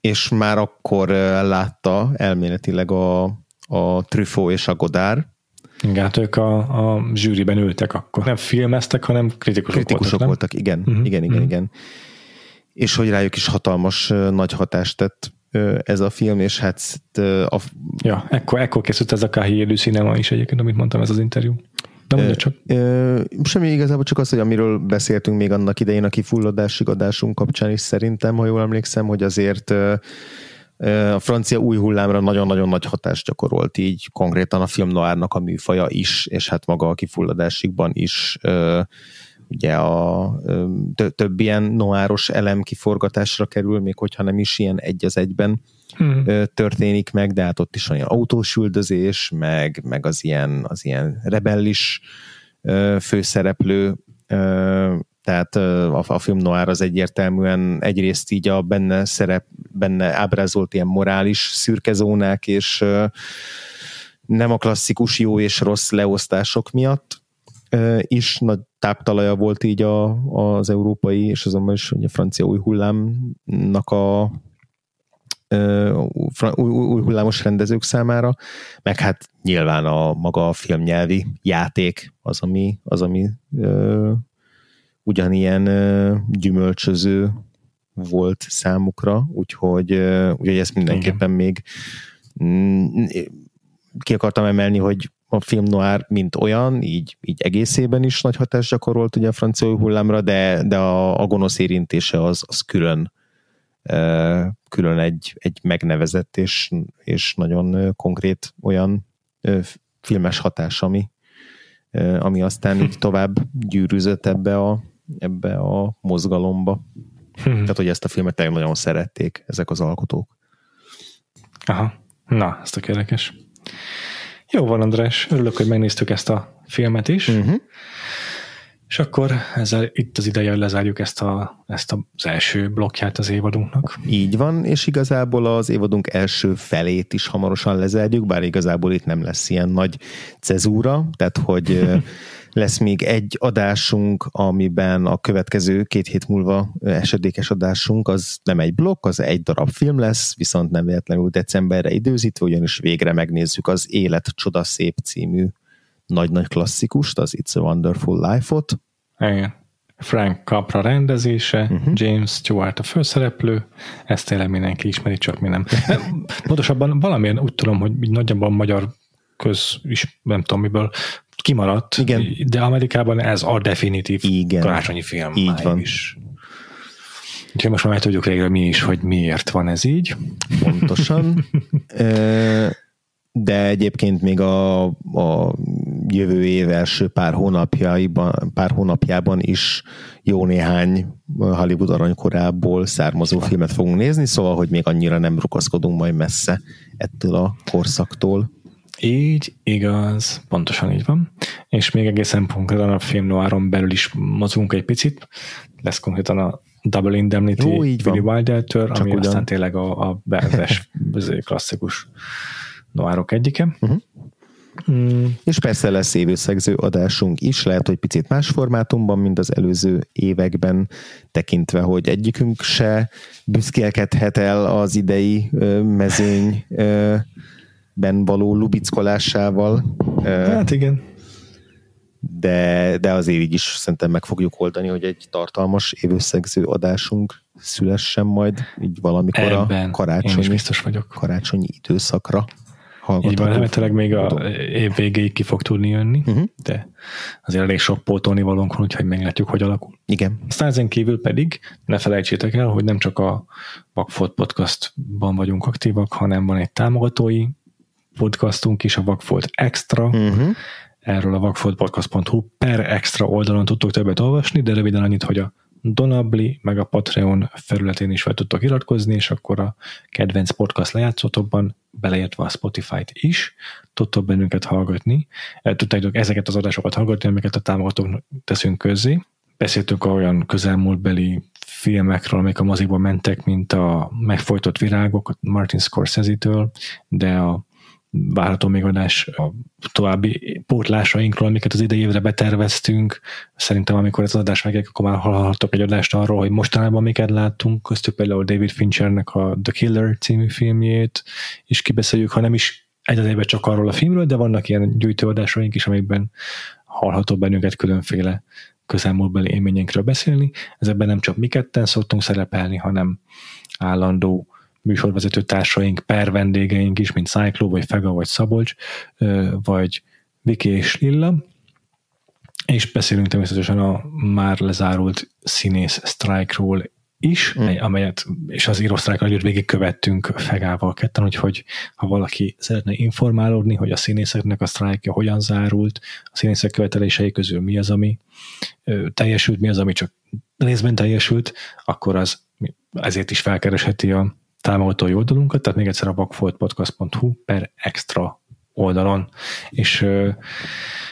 és már akkor látta elméletileg a, a Truffaut és a Godard, igen, hát ők a, a zsűriben ültek akkor. Nem filmeztek, hanem kritikusok, kritikusok voltak, voltak igen, uh-huh. igen, igen, uh-huh. igen és hogy rájuk is hatalmas nagy hatást tett ez a film, és hát a... Ja, ekkor, ekkor készült ez a Kahi Cinema is egyébként, amit mondtam, ez az interjú. De mondja csak. Ö, semmi igazából csak az, hogy amiről beszéltünk még annak idején a kifulladásig adásunk kapcsán is szerintem, ha jól emlékszem, hogy azért a francia új hullámra nagyon-nagyon nagy hatást gyakorolt így konkrétan a film noárnak a műfaja is, és hát maga a kifulladásigban is ugye a több ilyen noáros elem kiforgatásra kerül, még hogyha nem is ilyen egy az egyben hmm. történik meg, de hát ott is olyan autósüldözés, meg, meg az ilyen, az ilyen rebellis főszereplő, tehát a, a film noir az egyértelműen egyrészt így a benne szerep, benne ábrázolt ilyen morális szürkezónák, és nem a klasszikus jó és rossz leosztások miatt is nagy táptalaja volt így a, az európai, és azonban is a francia új hullámnak a új, új hullámos rendezők számára, meg hát nyilván a maga a filmnyelvi játék az, ami, az, ami ö, ugyanilyen ö, gyümölcsöző volt számukra, úgyhogy, ö, úgyhogy ezt mindenképpen Igen. még mm, ki akartam emelni, hogy a film noir, mint olyan, így, így egészében is nagy hatást gyakorolt ugye a francia hullámra, de, de a, a gonosz érintése az, az külön külön egy, egy megnevezett és, és nagyon konkrét olyan filmes hatás, ami, ami aztán így tovább gyűrűzött ebbe a, ebbe a mozgalomba. Hmm. Tehát, hogy ezt a filmet tényleg nagyon szerették ezek az alkotók. Aha, na, ez tök érdekes. Jó van, András, örülök, hogy megnéztük ezt a filmet is. Uh-huh. És akkor ezzel itt az ideje, hogy lezárjuk ezt, a, ezt az első blokkját az évadunknak. Így van, és igazából az évadunk első felét is hamarosan lezárjuk, bár igazából itt nem lesz ilyen nagy cezúra, tehát hogy Lesz még egy adásunk, amiben a következő két hét múlva esedékes adásunk, az nem egy blokk, az egy darab film lesz, viszont nem véletlenül decemberre időzítve, ugyanis végre megnézzük az Élet csoda szép című nagy-nagy klasszikust, az It's a Wonderful Life-ot. Igen. Frank Capra rendezése, uh-huh. James Stewart a főszereplő, ezt tényleg mindenki ismeri, csak mi nem. Pontosabban valamiért úgy tudom, hogy nagyjából magyar köz is, nem tudom miből, kimaradt, Igen. de Amerikában ez a definitív Igen. karácsonyi film. Így van. Is. Úgyhogy most már meg tudjuk végre mi is, hogy miért van ez így. pontosan. De egyébként még a, a jövő év első pár hónapjaiban, pár hónapjában is jó néhány Hollywood aranykorából származó filmet fogunk nézni, szóval, hogy még annyira nem rukaszkodunk majd messze ettől a korszaktól. Így, igaz, pontosan így van. És még egészen konkrétan a film noiron belül is mozgunk egy picit. Lesz konkrétan a Double Indemnity Jó, így. Billy Wilder-től, ami ugyan. aztán tényleg a, a beves klasszikus noárok egyike. Mhm. Mm, És persze lesz évőszegző adásunk is, lehet, hogy picit más formátumban, mint az előző években, tekintve, hogy egyikünk se büszkélkedhet el az idei ö, mezőny ö, ben való lubickolásával, hát igen. de, de azért így is szerintem meg fogjuk oldani, hogy egy tartalmas évőszegző adásunk szülessen majd így valamikor Ebben a karácsonyi, biztos vagyok. karácsonyi időszakra Így van, remélhetőleg még a év végéig ki fog tudni jönni, Mhm. de azért elég sok pótolni valónk van, úgyhogy meglátjuk, hogy alakul. Igen. Aztán ezen kívül pedig ne felejtsétek el, hogy nem csak a Vagfolt podcastban vagyunk aktívak, hanem van egy támogatói podcastunk is, a Vagfolt Extra. Uh-huh. Erről a vagfoltpodcast.hu per extra oldalon tudtok többet olvasni, de röviden annyit, hogy a Donabli meg a Patreon felületén is fel tudtok iratkozni, és akkor a kedvenc podcast lejátszótokban, beleértve a Spotify-t is, tudtok bennünket hallgatni. Eh, Tudtátok ezeket az adásokat hallgatni, amiket a támogatók teszünk közzé. Beszéltünk olyan közelmúltbeli filmekről, amik a mozikban mentek, mint a Megfojtott virágok Martin Scorsese-től, de a várható még adás a további pótlásainkról, amiket az idei évre beterveztünk. Szerintem amikor ez az adás megjelenik, akkor már hallhattok egy adást arról, hogy mostanában miket láttunk, köztük például David Finchernek a The Killer című filmjét, és kibeszéljük, ha nem is egy az évben csak arról a filmről, de vannak ilyen gyűjtőadásaink is, amikben hallható bennünket különféle közelmúltbeli élményeinkről beszélni. Ezekben nem csak mi ketten szoktunk szerepelni, hanem állandó műsorvezető társaink, per vendégeink is, mint Cyclo, vagy Fega, vagy Szabolcs, vagy Viki és Lilla, és beszélünk természetesen a már lezárult színész sztrájkról is, Mm. amelyet, és az írósztrájkról együtt végigkövettünk Fegával ketten, úgyhogy ha valaki szeretne informálódni, hogy a színészeknek a sztrájkja hogyan zárult, a színészek követelései közül mi az, ami teljesült, mi az, ami csak részben teljesült, akkor az ezért is felkeresheti a támogatói oldalunkat, tehát még egyszer a vakfoltpodcast.hu per extra oldalon, és ö,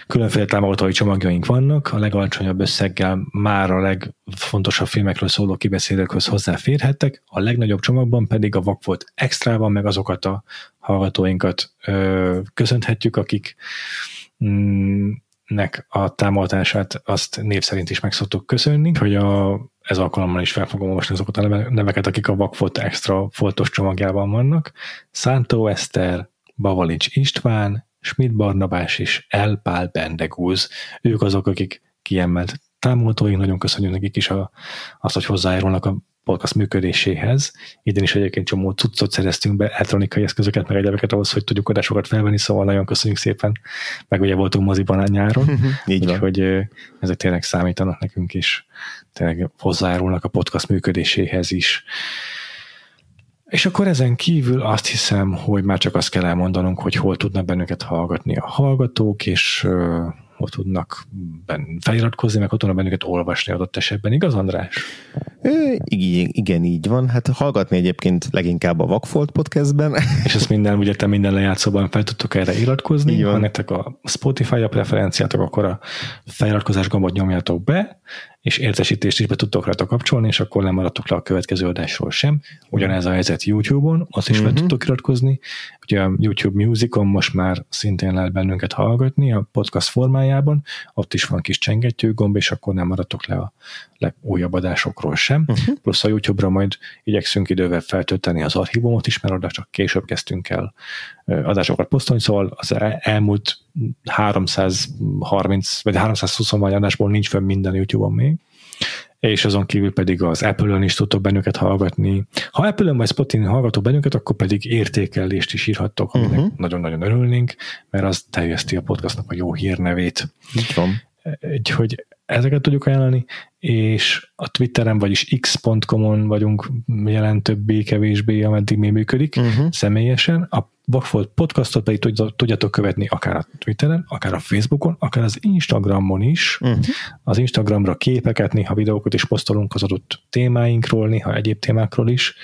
különféle támogatói csomagjaink vannak, a legalacsonyabb összeggel már a legfontosabb filmekről szóló kibeszélőkhöz hozzáférhettek, a legnagyobb csomagban pedig a Vakfolt Extrában meg azokat a hallgatóinkat ö, köszönhetjük, akik mm, nek a támogatását azt név szerint is meg szoktuk köszönni, hogy a, ez alkalommal is fel fogom olvasni azokat a neve- neveket, akik a Vakfolt Extra foltos csomagjában vannak. Szántó Eszter, Bavalics István, Schmidt Barnabás és Elpál Bendegúz. Ők azok, akik kiemelt támogatóink, nagyon köszönjük nekik is a, azt, hogy hozzájárulnak a podcast működéséhez. Idén is egyébként csomó cuccot szereztünk be, elektronikai eszközöket, meg egyebeket ahhoz, hogy tudjuk adásokat felvenni, szóval nagyon köszönjük szépen, meg ugye voltunk moziban a nyáron, Így van. úgyhogy ezek tényleg számítanak nekünk is, tényleg hozzájárulnak a podcast működéséhez is. És akkor ezen kívül azt hiszem, hogy már csak azt kell elmondanunk, hogy hol tudnak bennünket hallgatni a hallgatók, és hol tudnak ben, feliratkozni, meg hol tudnak bennünket olvasni adott esetben. Igaz, András? Ö, igen, igen, így van. Hát hallgatni egyébként leginkább a Vakfolt podcastben. És ezt minden, ugye te minden lejátszóban fel tudtok erre iratkozni. Ha nektek a Spotify a preferenciátok, akkor a feliratkozás gombot nyomjátok be, és értesítést is be tudtok rajta kapcsolni, és akkor nem maradtok le a következő adásról sem. Ugyanez a helyzet YouTube-on, azt is fel Mhm. tudtok iratkozni. Ugye a YouTube Musicon most már szintén lehet bennünket hallgatni a podcast formájában, ott is van kis csengettyű gomb, és akkor nem maradtok le a legújabb adásokról sem. Mhm. Plusz a YouTube-ra majd igyekszünk idővel feltölteni az archívumot is, mert oda csak később kezdtünk el adásokat posztolni, szóval az el- elmúlt 330 vagy 320 vagy adásból nincs fönn minden YouTube-on még. és azon kívül pedig az Apple-ön is tudtok bennünket hallgatni. Ha Apple-ön vagy Spotify hallgatok bennünket, akkor pedig értékelést is írhattok, aminek uh-huh. nagyon-nagyon örülnénk, mert az terjeszti a podcastnak a jó hírnevét. Így van. Úgyhogy ezeket tudjuk ajánlani, és a Twitteren, vagyis x.com-on vagyunk jelen többé-kevésbé, ameddig még működik uh-huh. személyesen. A Vagfolt podcastot pedig tudjátok követni akár a Twitteren, akár a Facebookon, akár az Instagramon is. Uh-huh. Az Instagramra képeket, néha videókat is posztolunk az adott témáinkról, néha egyéb témákról is,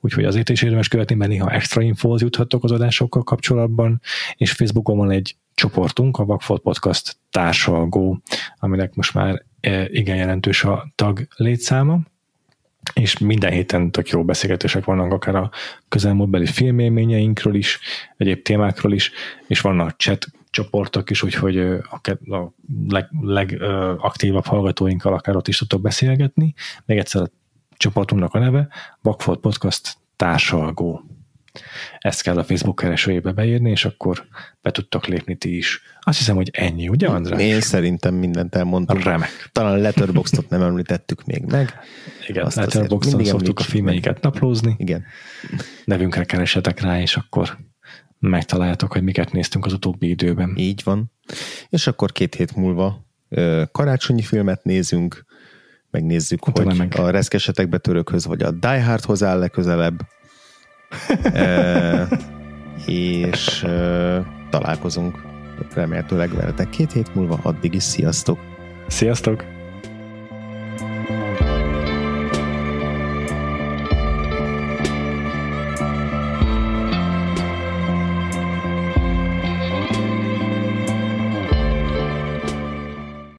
úgyhogy azért is érdemes követni, mert néha extra infóhoz juthatok az adásokkal kapcsolatban, és Facebookon van egy csoportunk, a Vagfolt Podcast társalgó, aminek most már igen jelentős a tag létszáma, és minden héten tök jó beszélgetések vannak, akár a közelmúltbeli filmélményeinkről is, egyéb témákról is, és vannak chat csoportok is, úgyhogy a, legaktívabb leg, hallgatóinkkal akár ott is tudtok beszélgetni. Még egyszer a csoportunknak a neve, Vagfolt Podcast társalgó. Ezt kell a Facebook keresőjébe beírni, és akkor be tudtok lépni ti is. Azt hiszem, hogy ennyi, ugye András? Én szerintem mindent elmondtam. Remek. Talán Letterboxdot nem említettük még meg. Igen, Letterboxdon szoktuk a filmeiket naplózni. Igen. Nevünkre keresetek rá, és akkor megtaláljátok, hogy miket néztünk az utóbbi időben. Így van. És akkor két hét múlva karácsonyi filmet nézünk, megnézzük, hát, hogy meg. a reszkesetek betörőkhöz, vagy a Die Hardhoz áll legközelebb és e, találkozunk remélhetőleg veletek két hét múlva, addig is sziasztok! Sziasztok!